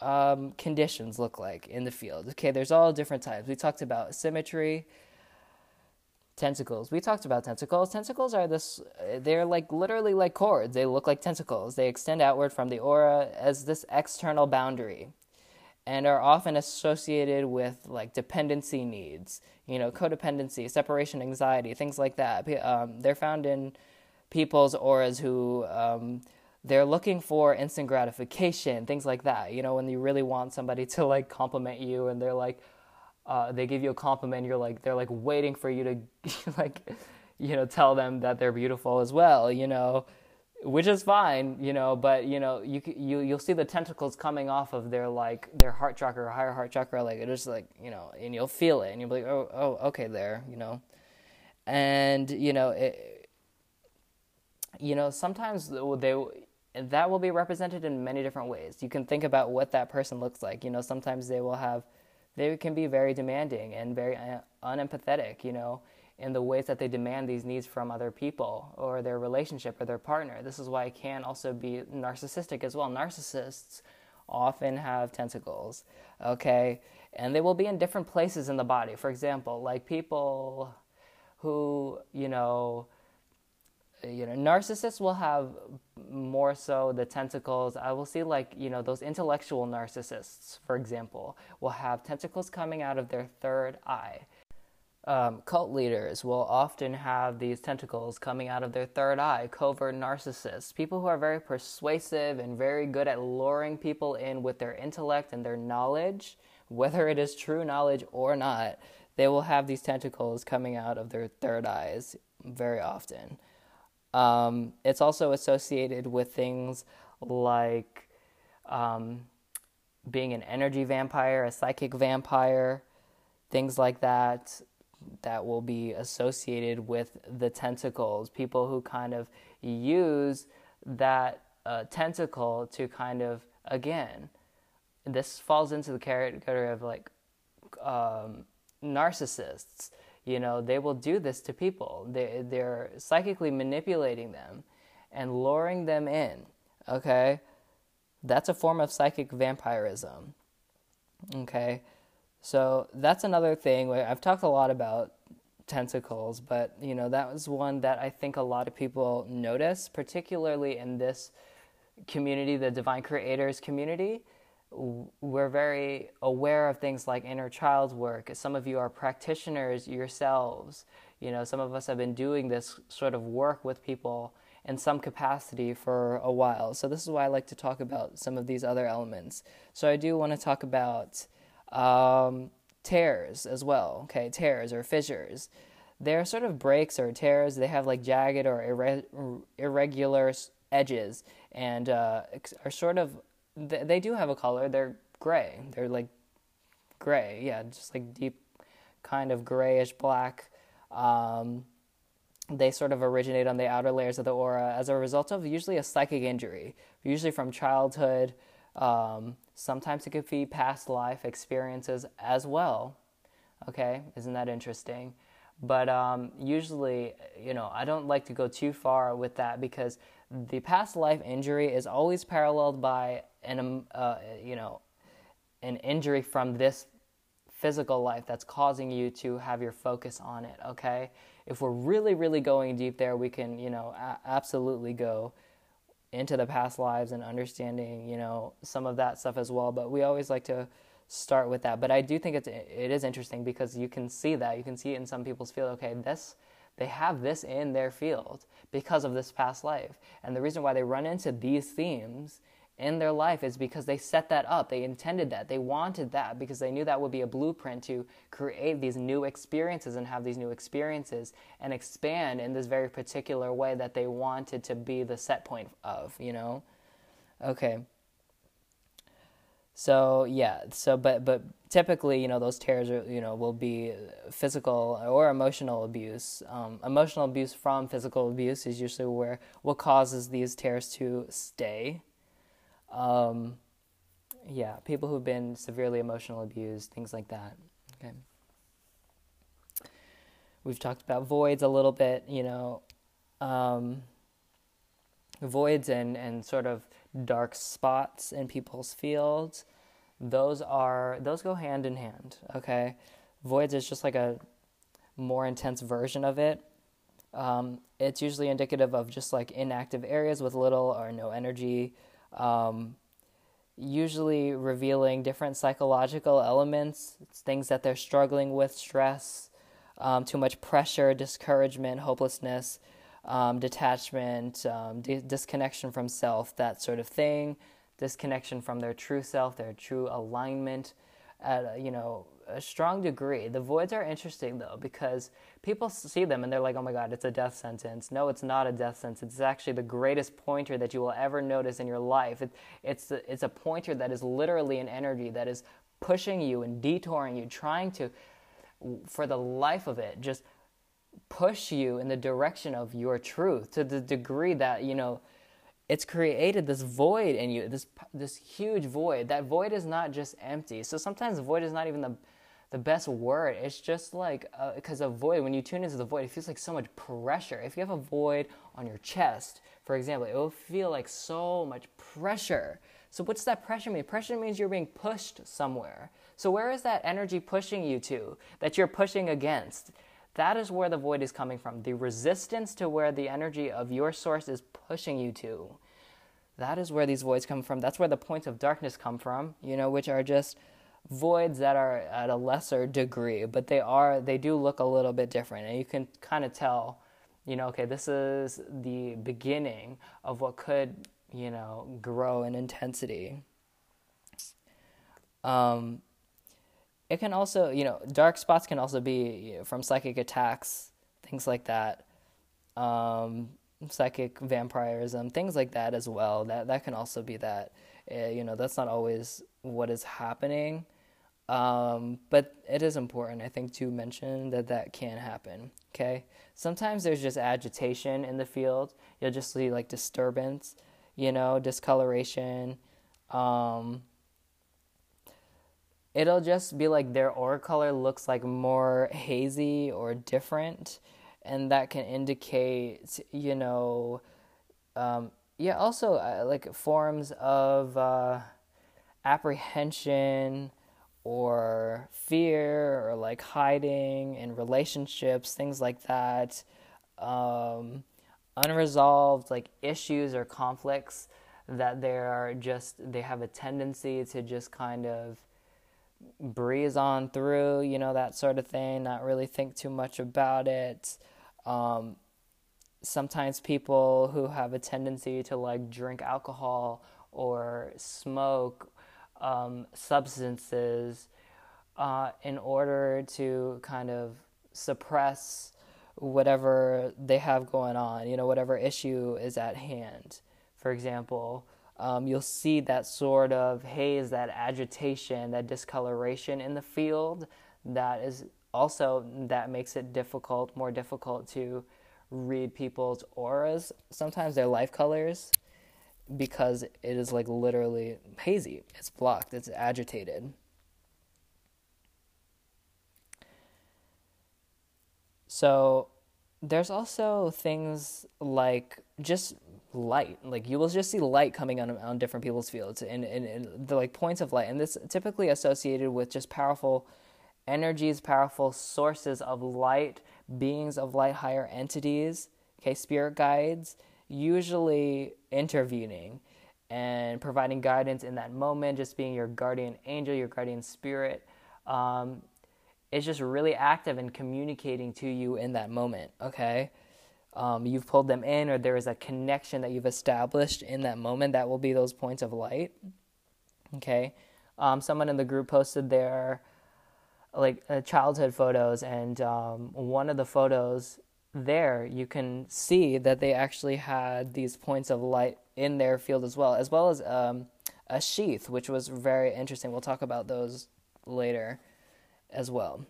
um, conditions look like in the field okay there's all different types we talked about symmetry tentacles. We talked about tentacles. Tentacles are this, they're like literally like cords. They look like tentacles. They extend outward from the aura as this external boundary and are often associated with like dependency needs, you know, codependency, separation anxiety, things like that. Um, they're found in people's auras who um, they're looking for instant gratification, things like that. You know, when you really want somebody to like compliment you and they're like, uh, they give you a compliment, you're like they're like waiting for you to like you know tell them that they're beautiful as well, you know, which is fine, you know, but you know you you you'll see the tentacles coming off of their like their heart chakra higher heart chakra, like it just like you know, and you'll feel it, and you'll be like, oh oh okay there, you know, and you know it, you know sometimes they that will be represented in many different ways. You can think about what that person looks like. You know, sometimes they will have they can be very demanding and very uh, unempathetic, you know, in the ways that they demand these needs from other people or their relationship or their partner. This is why it can also be narcissistic as well. Narcissists often have tentacles, okay? And they will be in different places in the body. For example, like people who, you know, you know narcissists will have more so the tentacles. I will see like you know those intellectual narcissists for example will have tentacles coming out of their third eye. Um, cult leaders will often have these tentacles coming out of their third eye covert narcissists people who are very persuasive and very good at luring people in with their intellect and their knowledge whether it is true knowledge or not they will have these tentacles coming out of their third eyes very often um, it's also associated with things like um, being an energy vampire, a psychic vampire, things like that that will be associated with the tentacles. People who kind of use that uh, tentacle to kind of, again, this falls into the category of like um, narcissists you know, they will do this to people. They, they're psychically manipulating them and luring them in. Okay? That's a form of psychic vampirism. Okay? So that's another thing. I've talked a lot about tentacles, but you know that was one that I think a lot of people notice, particularly in this community, the Divine Creators community. We're very aware of things like inner child work. Some of you are practitioners yourselves. You know, some of us have been doing this sort of work with people in some capacity for a while. So this is why I like to talk about some of these other elements. So I do want to talk about um, tears as well. Okay, tears or fissures. They're sort of breaks or tears. They have like jagged or irre- irregular edges and uh, are sort of. They do have a color. They're gray. They're like gray. Yeah, just like deep, kind of grayish black. Um, they sort of originate on the outer layers of the aura as a result of usually a psychic injury, usually from childhood. Um, sometimes it could be past life experiences as well. Okay, isn't that interesting? But um, usually, you know, I don't like to go too far with that because the past life injury is always paralleled by an, um, uh, you know, an injury from this physical life that's causing you to have your focus on it. Okay, if we're really, really going deep there, we can, you know, a- absolutely go into the past lives and understanding, you know, some of that stuff as well. But we always like to start with that. But I do think it's it is interesting because you can see that you can see it in some people's field. Okay, this they have this in their field because of this past life, and the reason why they run into these themes in their life is because they set that up. They intended that. They wanted that because they knew that would be a blueprint to create these new experiences and have these new experiences and expand in this very particular way that they wanted to be the set point of, you know? Okay. So, yeah, so but but typically, you know, those tears are, you know, will be physical or emotional abuse. Um, emotional abuse from physical abuse is usually where what causes these tears to stay um, yeah, people who've been severely emotional abused, things like that. Okay. We've talked about voids a little bit, you know, um, voids and, and sort of dark spots in people's fields. Those are those go hand in hand. Okay, voids is just like a more intense version of it. Um, it's usually indicative of just like inactive areas with little or no energy um, usually revealing different psychological elements, things that they're struggling with, stress, um, too much pressure, discouragement, hopelessness, um, detachment, um, di- disconnection from self, that sort of thing, disconnection from their true self, their true alignment, at, you know, a strong degree. The voids are interesting though because people see them and they're like, "Oh my God, it's a death sentence." No, it's not a death sentence. It's actually the greatest pointer that you will ever notice in your life. It, it's it's a pointer that is literally an energy that is pushing you and detouring you, trying to, for the life of it, just push you in the direction of your truth to the degree that you know it's created this void in you this this huge void that void is not just empty so sometimes the void is not even the the best word. It's just like because uh, a void. When you tune into the void, it feels like so much pressure. If you have a void on your chest, for example, it will feel like so much pressure. So what's that pressure mean? Pressure means you're being pushed somewhere. So where is that energy pushing you to that you're pushing against? That is where the void is coming from. The resistance to where the energy of your source is pushing you to. That is where these voids come from. That's where the points of darkness come from, you know, which are just voids that are at a lesser degree, but they are they do look a little bit different, and you can kind of tell, you know, okay, this is the beginning of what could you know grow in intensity. Um, it can also, you know, dark spots can also be from psychic attacks, things like that. Um, psychic vampirism, things like that as well. That that can also be that. Uh, you know, that's not always what is happening. Um, but it is important, I think, to mention that that can happen. Okay. Sometimes there's just agitation in the field. You'll just see like disturbance, you know, discoloration. Um, it'll just be like their aura color looks like more hazy or different, and that can indicate, you know, um, yeah, also uh, like forms of uh, apprehension or fear or like hiding in relationships, things like that. Um, unresolved like issues or conflicts that they are just they have a tendency to just kind of breeze on through, you know, that sort of thing, not really think too much about it. Um, sometimes people who have a tendency to like drink alcohol or smoke um, substances uh, in order to kind of suppress whatever they have going on, you know, whatever issue is at hand. For example, um, you'll see that sort of haze, that agitation, that discoloration in the field. That is also that makes it difficult, more difficult to read people's auras. Sometimes their life colors, because it is like literally hazy. It's blocked. It's agitated. So there's also things like just light like you will just see light coming on on different people's fields and, and, and, the like points of light and this typically associated with just powerful energies powerful sources of light beings of light higher entities okay spirit guides usually intervening and providing guidance in that moment just being your guardian angel your guardian spirit um, just really active in communicating to you in that moment okay? Um, you've pulled them in or there is a connection that you've established in that moment that will be those points of light okay? Um, someone in the group posted their like uh, childhood photos and um, one of the photos there you can see that they actually had these points of light in their field as well as well as um, a sheath which was very interesting we'll talk about those later as well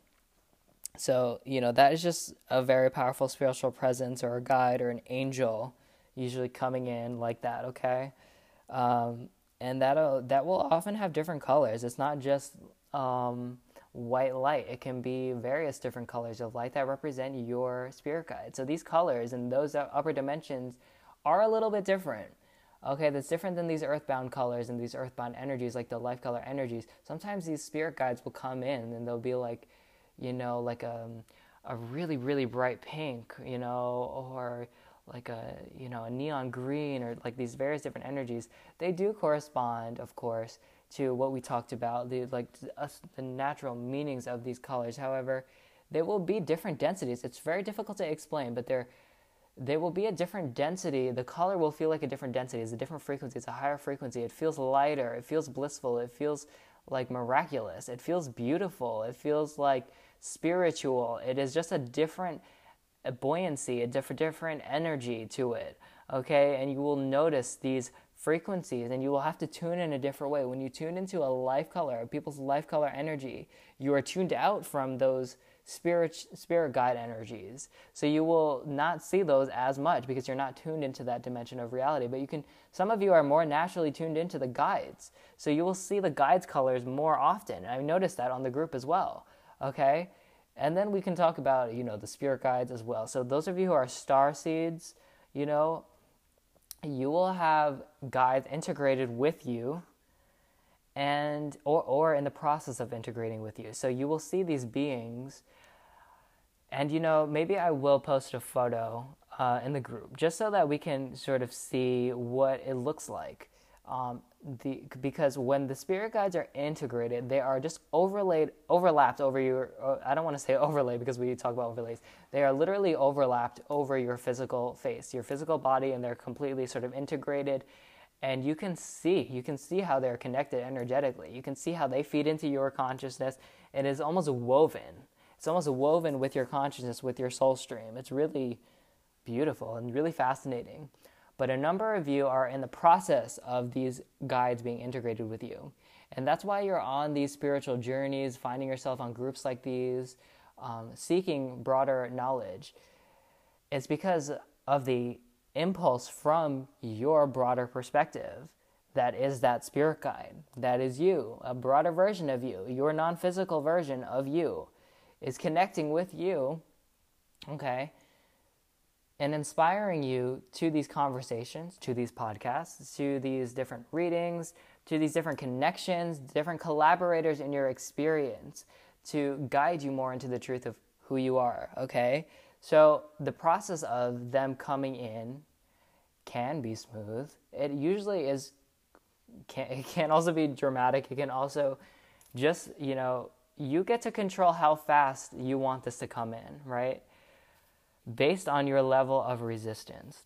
so, you know, that is just a very powerful spiritual presence or a guide or an angel usually coming in like that, okay? Um, and that that will often have different colors. It's not just um, white light. It can be various different colors of light that represent your spirit guide. So these colors and those upper dimensions are a little bit different. Okay, that's different than these earthbound colors and these earthbound energies, like the life color energies. Sometimes these spirit guides will come in and they'll be like, you know, like a, um, a really, really bright pink, you know, or like a, you know, a neon green or like these various different energies, they do correspond, of course, to what we talked about, the like us, the natural meanings of these colors. However, they will be different densities. It's very difficult to explain, but they're they will be a different density. The color will feel like a different density. It's a different frequency. It's a higher frequency. It feels lighter. It feels blissful. It feels like miraculous. It feels beautiful. It feels like spiritual. It is just a different buoyancy, a different different energy to it. Okay, and you will notice these frequencies and you will have to tune in a different way. When you tune into a life color, people's life color energy, you are tuned out from those spirit spirit guide energies. So you will not see those as much because you're not tuned into that dimension of reality. But you can some of you are more naturally tuned into the guides. So you will see the guides colors more often. I've noticed that on the group as well okay? And then we can talk about, you know, the spirit guides as well. So those of you who are star seeds, you know, you will have guides integrated with you and or or in the process of integrating with you. So you will see these beings and you know, maybe I will post a photo uh, in the group just so that we can sort of see what it looks like. Um, the because when the spirit guides are integrated, they are just overlaid, overlapped over your. Uh, I don't want to say overlay because we talk about overlays. They are literally overlapped over your physical face, your physical body, and they're completely sort of integrated. And you can see, you can see how they're connected energetically. You can see how they feed into your consciousness. It is almost woven. It's almost woven with your consciousness, with your soul stream. It's really beautiful and really fascinating but a number of you are in the process of these guides being integrated with you. And that's why you're on these spiritual journeys, finding yourself on groups like these, um, seeking broader knowledge. It's because of the impulse from your broader perspective that is that spirit guide. That is you, a broader version of you, your non physical version of you is connecting with you, okay, and inspiring you to these conversations, to these podcasts, to these different readings, to these different connections, different collaborators in your experience to guide you more into the truth of who you are, okay? So the process of them coming in can be smooth. It usually is can it can also be dramatic. It can also just, you know, you get to control how fast you want this to come in, right? Based on your level of resistance.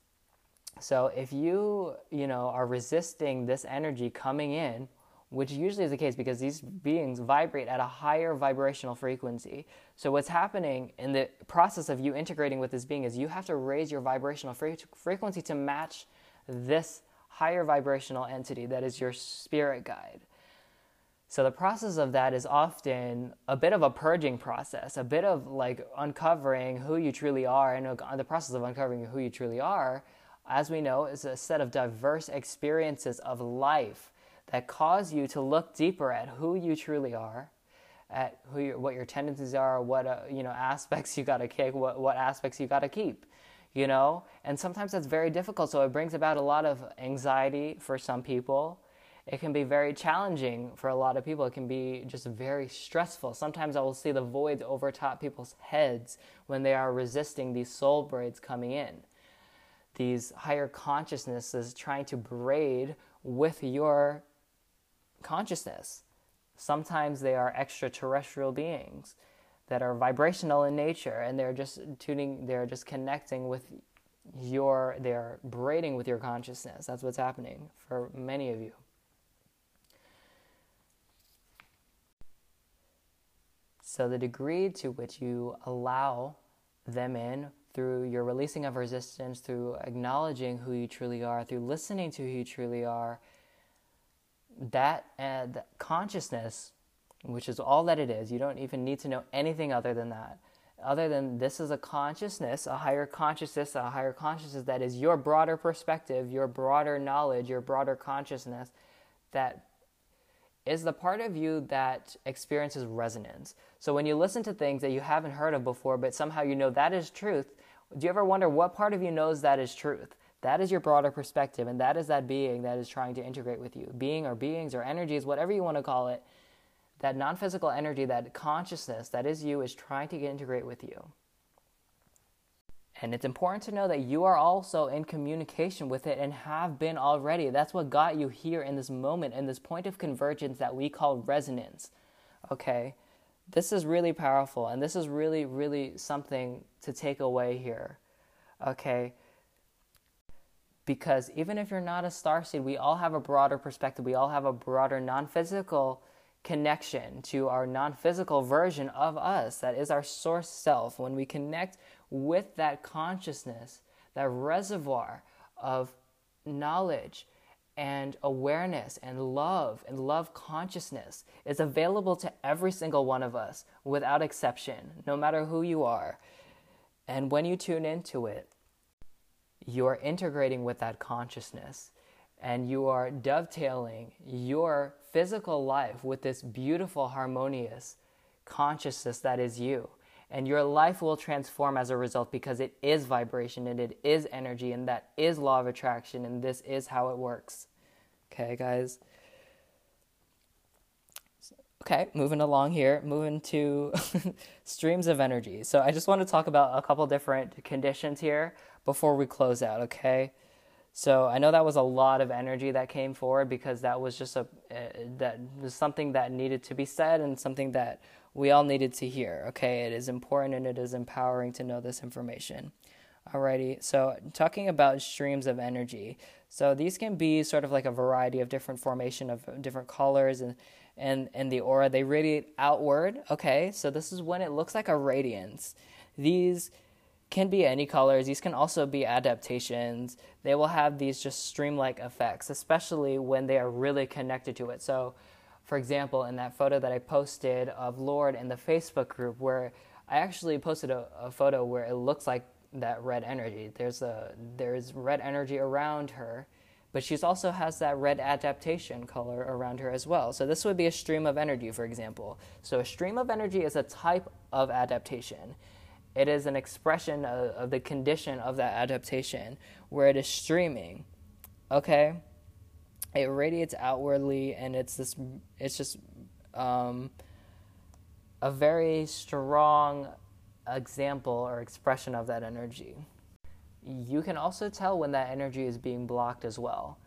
So if you, you know, are resisting this energy coming in, which usually is the case because these beings vibrate at a higher vibrational frequency. So, what's happening in the process of you integrating with this being is you have to raise your vibrational fre- frequency to match this higher vibrational entity that is your spirit guide. So, the process of that is often a bit of a purging process, a bit of like uncovering who you truly are. And the process of uncovering who you truly are, as we know, is a set of diverse experiences of life that cause you to look deeper at who you truly are, at who what your tendencies are, what uh, you know aspects you got to kick, what what aspects you got to keep, you know. And sometimes that's very difficult. So it brings about a lot of anxiety for some people. It can be very challenging for a lot of people. It can be just very stressful. Sometimes I will see the voids over top people's heads when they are resisting these soul braids coming in. These higher consciousnesses trying to braid with your consciousness. Sometimes they are extraterrestrial beings that are vibrational in nature and they're just tuning, they're just connecting with your, they're braiding with your consciousness. That's what's happening for many of you. So, the degree to which you allow them in through your releasing of resistance, through acknowledging who you truly are, through listening to who you truly are, that uh, consciousness, which is all that it is, you don't even need to know anything other than that. Other than this is a consciousness, a higher consciousness, a higher consciousness that is your broader perspective, your broader knowledge, your broader consciousness that is the part of you that experiences resonance. So when you listen to things that you haven't heard of before, but somehow you know that is truth, do you ever wonder what part of you knows that is truth? That is your broader perspective, and that is that being that is trying to integrate with you. Being or beings or energies, whatever you want to call it, that non physical energy, that consciousness that is you, is trying to integrate with you. And it's important to know that you are also in communication with it and have been already. That's what got you here in this moment, in this point of convergence that we call resonance. Okay? This is really powerful, and this is really, really something to take away here. Okay? because even if you're not a star seed, we all have a broader perspective. We all have a broader non physical connection to our non physical version of us that is our source self. When we connect with that consciousness, that reservoir of knowledge and awareness and love and love consciousness is available to every single one of us without exception, no matter who you are. And when you tune into it, you are integrating with that consciousness and you are dovetailing your physical life with this beautiful, harmonious consciousness that is you. And your life will transform as a result because it is vibration and it is energy and that is law of attraction and this is how it works. Okay, guys? Okay, moving along here, moving to streams of energy. So I just want to talk about a couple different conditions here before we close out, okay? So I know that was a lot of energy that came forward because that was just a Uh, that was something that needed to be said and something that we all needed to hear. Okay, it is important and it is empowering to know this information. Alrighty, so talking about streams of energy. So these can be sort of like a variety of different formation of different colors and and and the aura they radiate outward. Okay, so this is when it looks like a radiance. These can be any colors. These can also be adaptations. They will have these just stream-like effects, especially when they are really connected to it. So, for example, in that photo that I posted of Lorde in the Facebook group, where I actually posted a, a photo where it looks like that red energy. There's a there's red energy around her, but she also has that red adaptation color around her as well. So this would be a stream of energy, for example. So a stream of energy is a type of adaptation it is an expression of, of the condition of that adaptation where it is streaming. Okay? It radiates outwardly and it's this it's just um, a very strong example or expression of that energy. You can also tell when that energy is being blocked as well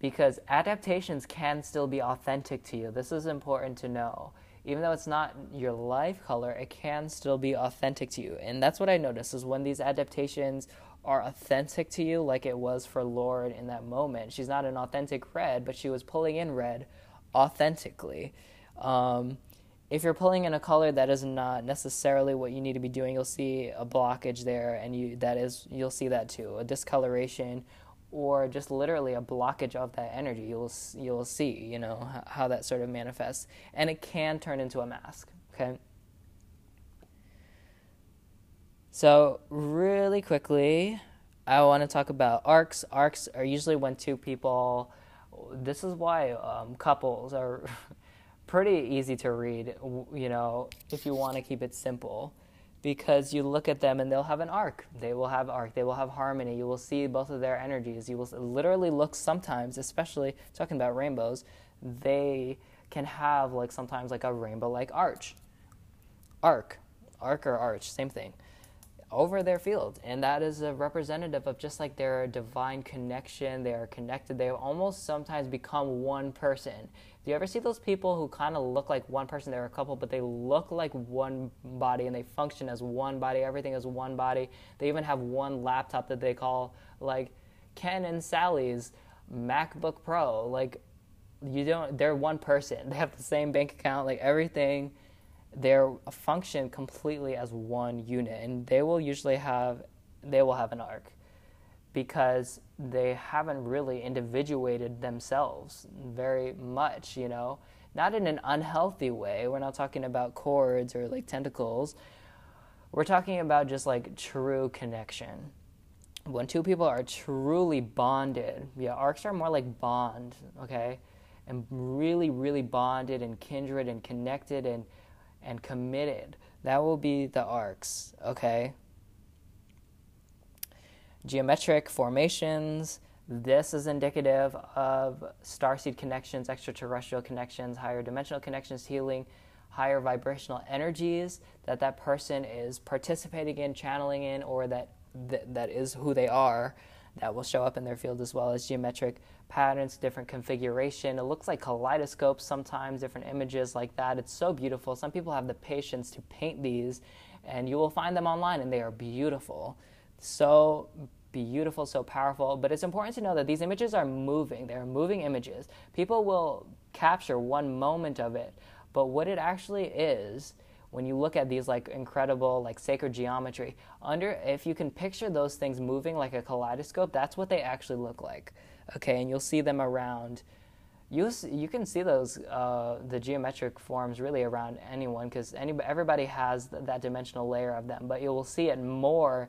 because adaptations can still be authentic to you. This is important to know. Even though it's not your life color, it can still be authentic to you. And that's what I noticed is when these adaptations are authentic to you, like it was for Lorde in that moment. She's not an authentic red, but she was pulling in red authentically. Um, if you're pulling in a color that is not necessarily what you need to be doing, you'll see a blockage there, and you that is you'll see that too, a discoloration or just literally a blockage of that energy you'll you'll see you know how that sort of manifests. And it can turn into a mask okay? So really quickly i want to talk about arcs. Arcs are usually when two people this is why um, couples are pretty easy to read you know if you want to keep it simple because you look at them and they'll have an arc. They will have arc. They will have harmony. You will see both of their energies. You will literally look sometimes, especially talking about rainbows, they can have like sometimes like a rainbow like arch. Arc. Arc or arch, same thing. Over their field. And that is a representative of just like their divine connection. They are connected. They almost sometimes become one person. Do you ever see those people who kind of look like one person? They're a couple, but they look like one body and they function as one body. Everything is one body. They even have one laptop that they call like Ken and Sally's MacBook Pro. Like you don't. They're one person. They have the same bank account. Like everything. They're function completely as one unit, and they will usually have. They will have an arc because they haven't really individuated themselves very much, you know. Not in an unhealthy way. We're not talking about cords or like tentacles. We're talking about just like true connection. When two people are truly bonded, yeah, arcs are more like bond, okay? And really, really bonded and kindred and connected and and committed. That will be the arcs, okay? geometric formations. This is indicative of starseed connections, extraterrestrial connections, higher dimensional connections, healing, higher vibrational energies that that person is participating in, channeling in, or that th- that is who they are. That will show up in their field as well as geometric patterns, different configuration. It looks like kaleidoscopes sometimes, different images like that. It's so beautiful. Some people have the patience to paint these, and you will find them online, and they are beautiful so beautiful, so powerful. But it's important to know that these images are moving. They're moving images. People will capture one moment of it, but what it actually is when you look at these like incredible like sacred geometry under if you can picture those things moving like a kaleidoscope that's what they actually look like okay? And you'll see them around. You you can see those uh, the geometric forms really around anyone because everybody has that dimensional layer of them but you will see it more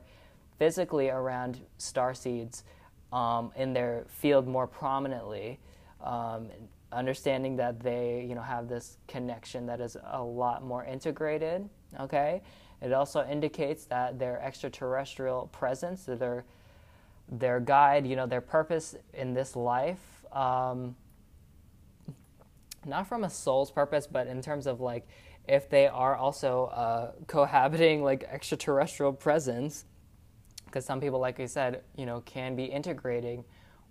physically around star seeds um, in their field more prominently, um, understanding that they you know have this connection that is a lot more integrated. Okay, it also indicates that their extraterrestrial presence, their their guide, you know, their purpose in this life. Um, not from a soul's purpose, but in terms of like if they are also uh, cohabiting like extraterrestrial presence, because some people, like I said, you know, can be integrating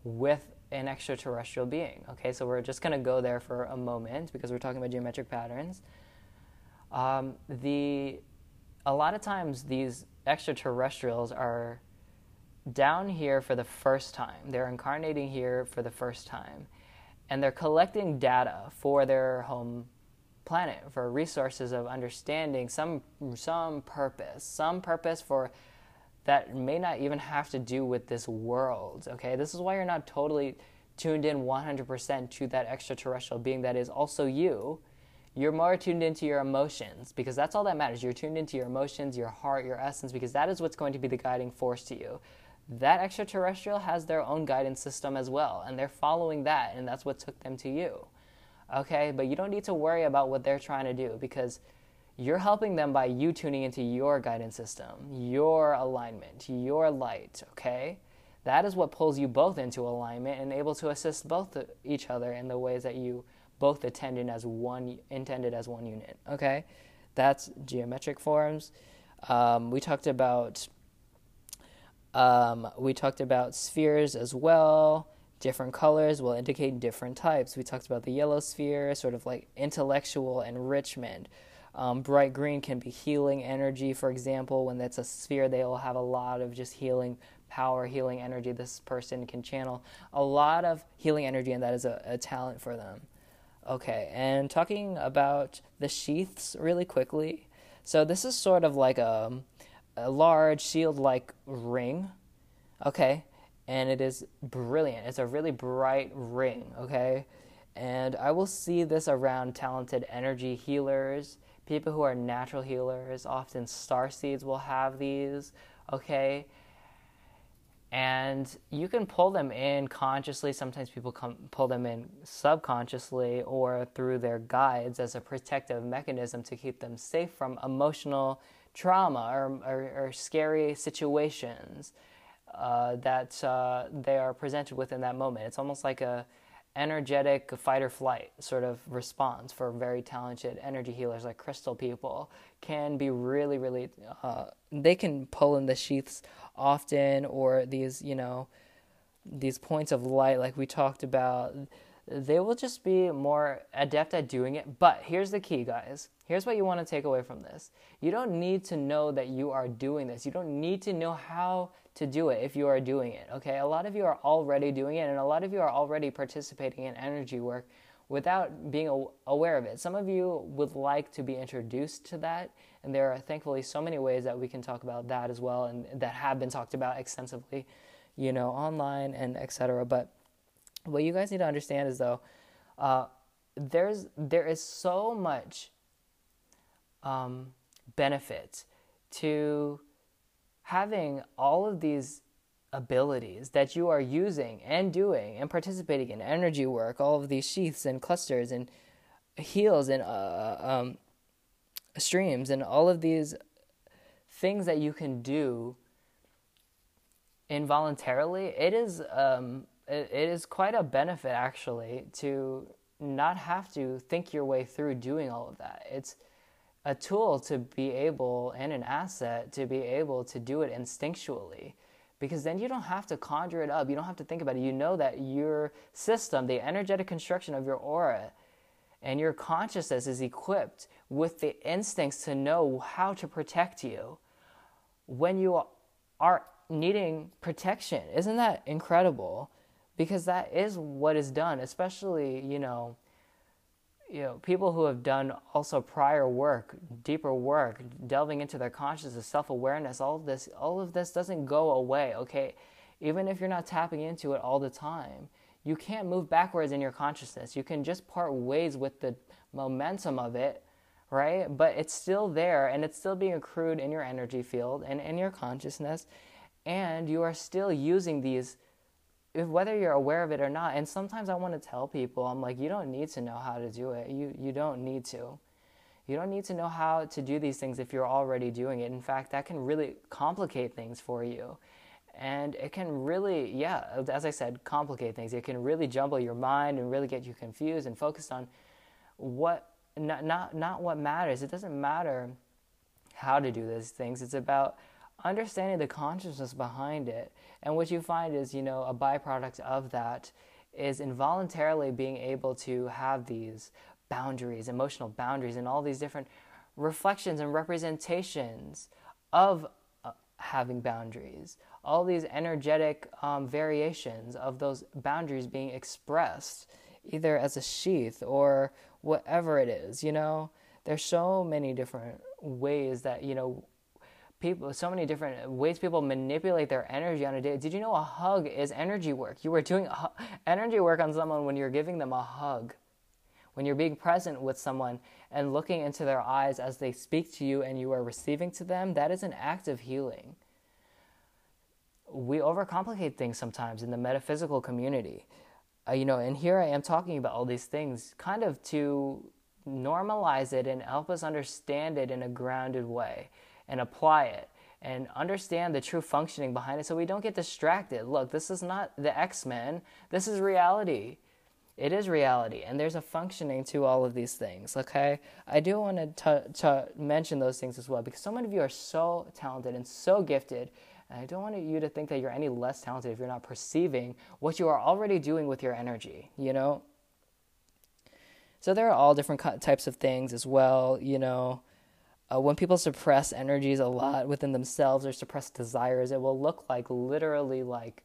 with an extraterrestrial being. Okay, so we're just going to go there for a moment because we're talking about geometric patterns. Um, the a lot of times these extraterrestrials are down here for the first time. They're incarnating here for the first time, and they're collecting data for their home planet for resources of understanding some some purpose, some purpose for that may not even have to do with this world, okay? This is why you're not totally tuned in 100% to that extraterrestrial being that is also you. You're more tuned into your emotions because that's all that matters. You're tuned into your emotions, your heart, your essence, because that is what's going to be the guiding force to you. That extraterrestrial has their own guidance system as well, and they're following that, and that's what took them to you. Okay? But you don't need to worry about what they're trying to do because you're helping them by you tuning into your guidance system, your alignment, your light, okay? That is what pulls you both into alignment and able to assist both each other in the ways that you both attended as one intended as one unit. Okay, that's geometric forms. Um, we talked about um, we talked about spheres as well. Different colors will indicate different types. We talked about the yellow sphere, sort of like intellectual enrichment. Um, bright green can be healing energy, for example. When that's a sphere, they will have a lot of just healing power, healing energy this person can channel. A lot of healing energy, and that is a, a talent for them. Okay, and talking about the sheaths really quickly. So, this is sort of like a, a large shield like ring. Okay, and it is brilliant. It's a really bright ring. Okay, and I will see this around talented energy healers people who are natural healers, often star seeds will have these, okay? And you can pull them in consciously. Sometimes people come, pull them in subconsciously or through their guides as a protective mechanism to keep them safe from emotional trauma or, or, or scary situations uh, that uh, they are presented with in that moment. It's almost like a energetic fight or flight sort of response for very talented energy healers like crystal people can be really really uh, they can pull in the sheaths often or these you know these points of light like we talked about they will just be more adept at doing it. But here's the key guys. Here's what you want to take away from this. You don't need to know that you are doing this. You don't need to know how to do it if you are doing it. Okay, a lot of you are already doing it, and a lot of you are already participating in energy work without being aware of it. Some of you would like to be introduced to that, and there are thankfully so many ways that we can talk about that as well, and that have been talked about extensively, you know, online and etc. But what you guys need to understand is though, uh, there's there is so much um, benefit to having all of these abilities that you are using and doing and participating in energy work, all of these sheaths and clusters and heels and uh, um, streams and all of these things that you can do involuntarily, it is um, it, it is quite a benefit actually to not have to think your way through doing all of that. It's a tool to be able and an asset to be able to do it instinctually. Because then you don't have to conjure it up. You don't have to think about it. You know that your system the energetic construction of your aura and your consciousness is equipped with the instincts to know how to protect you when you are needing protection. Isn't that incredible? Because that is what is done especially you know you know, people who have done also prior work, deeper work, delving into their consciousness, self-awareness, all of this, all of this doesn't go away, okay? Even if you're not tapping into it all the time, you can't move backwards in your consciousness. You can just part ways with the momentum of it, right? But it's still there and it's still being accrued in your energy field and in your consciousness, and you are still using these if whether you're aware of it or not and sometimes i want to tell people i'm like you don't need to know how to do it. You you don't need to. You don't need to know how to do these things if you're already doing it. In fact that can really complicate things for you. And it can really yeah as i said complicate things. It can really jumble your mind and really get you confused and focused on what not not, not what matters. It doesn't matter how to do these things. It's about understanding the consciousness behind it. And what you find is, you know, a byproduct of that is involuntarily being able to have these boundaries, emotional boundaries, and all these different reflections and representations of uh, having boundaries. All these energetic um, variations of those boundaries being expressed, either as a sheath or whatever it is, you know? There's so many different ways that, you know, people so many different ways people manipulate their energy on a day. Did you know a hug is energy work? You are doing energy work on someone when you're giving them a hug. When you're being present with someone and looking into their eyes as they speak to you and you are receiving to them that is an act of healing. We overcomplicate things sometimes in the metaphysical community. Uh, you know and here i am talking about all these things kind of to normalize it and help us understand it in a grounded way and apply it and understand the true functioning behind it so we don't get distracted. Look, this is not the X Men, this is reality. It is reality, and there's a functioning to all of these things, okay? I do want to, to mention those things as well because so many of you are so talented and so gifted. And I don't want you to think that you're any less talented if you're not perceiving what you are already doing with your energy, you know? So there are all different types of things as well, you know. Uh, when people suppress energies a lot within themselves or suppress desires, it will look like literally like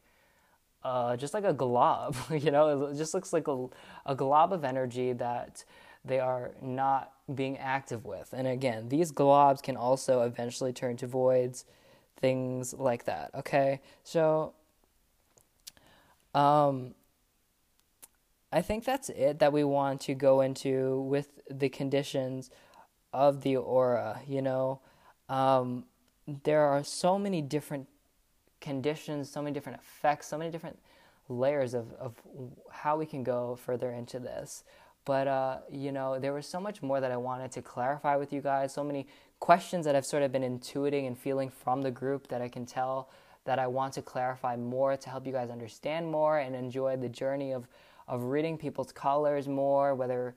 uh, just like a glob, you know, it just looks like a, a glob of energy that they are not being active with. And again, these globs can also eventually turn to voids, things like that. Okay, so um, I think that's it that we want to go into with the conditions of the aura. You know, um, there are so many different conditions, so many different effects, so many different layers of, of how we can go further into this. But, uh, you know, there was so much more that I wanted to clarify with you guys, so many questions that I've sort of been intuiting and feeling from the group that I can tell that I want to clarify more to help you guys understand more and enjoy the journey of of reading people's colors more, whether,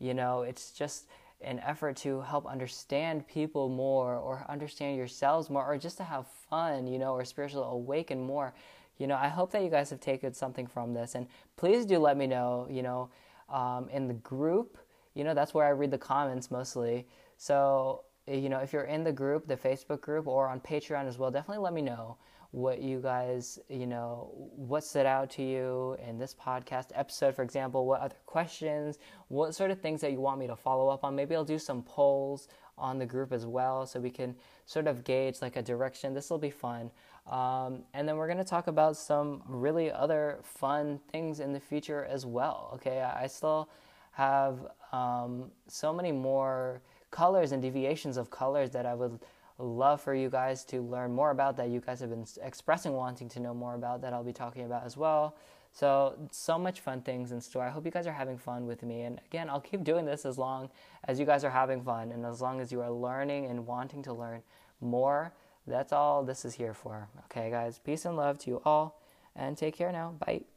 you know, it's just an effort to help understand people more or understand yourselves more or just to have fun, you know, or spiritual awaken more. You know, I hope that you guys have taken something from this. And please do let me know, you know, um, in the group, you know, that's where I read the comments mostly. So, you know, if you're in the group, the Facebook group, or on Patreon as well, definitely let me know what you guys, you know, what stood out to you in this podcast episode, for example, what other questions, what sort of things that you want me to follow up on. Maybe I'll do some polls on the group as well so we can sort of gauge like a direction. This will be fun. Um, and then we're going to talk about some really other fun things in the future as well. Okay, I, still have um, so many more colors and deviations of colors that I would love for you guys to learn more about that you guys have been expressing wanting to know more about that I'll be talking about as well. So, so much fun things in store. I hope you guys are having fun with me. And again, I'll keep doing this as long as you guys are having fun and as long as you are learning and wanting to learn more. That's all this is here for. Okay, guys, peace and love to you all, and take care now. Bye.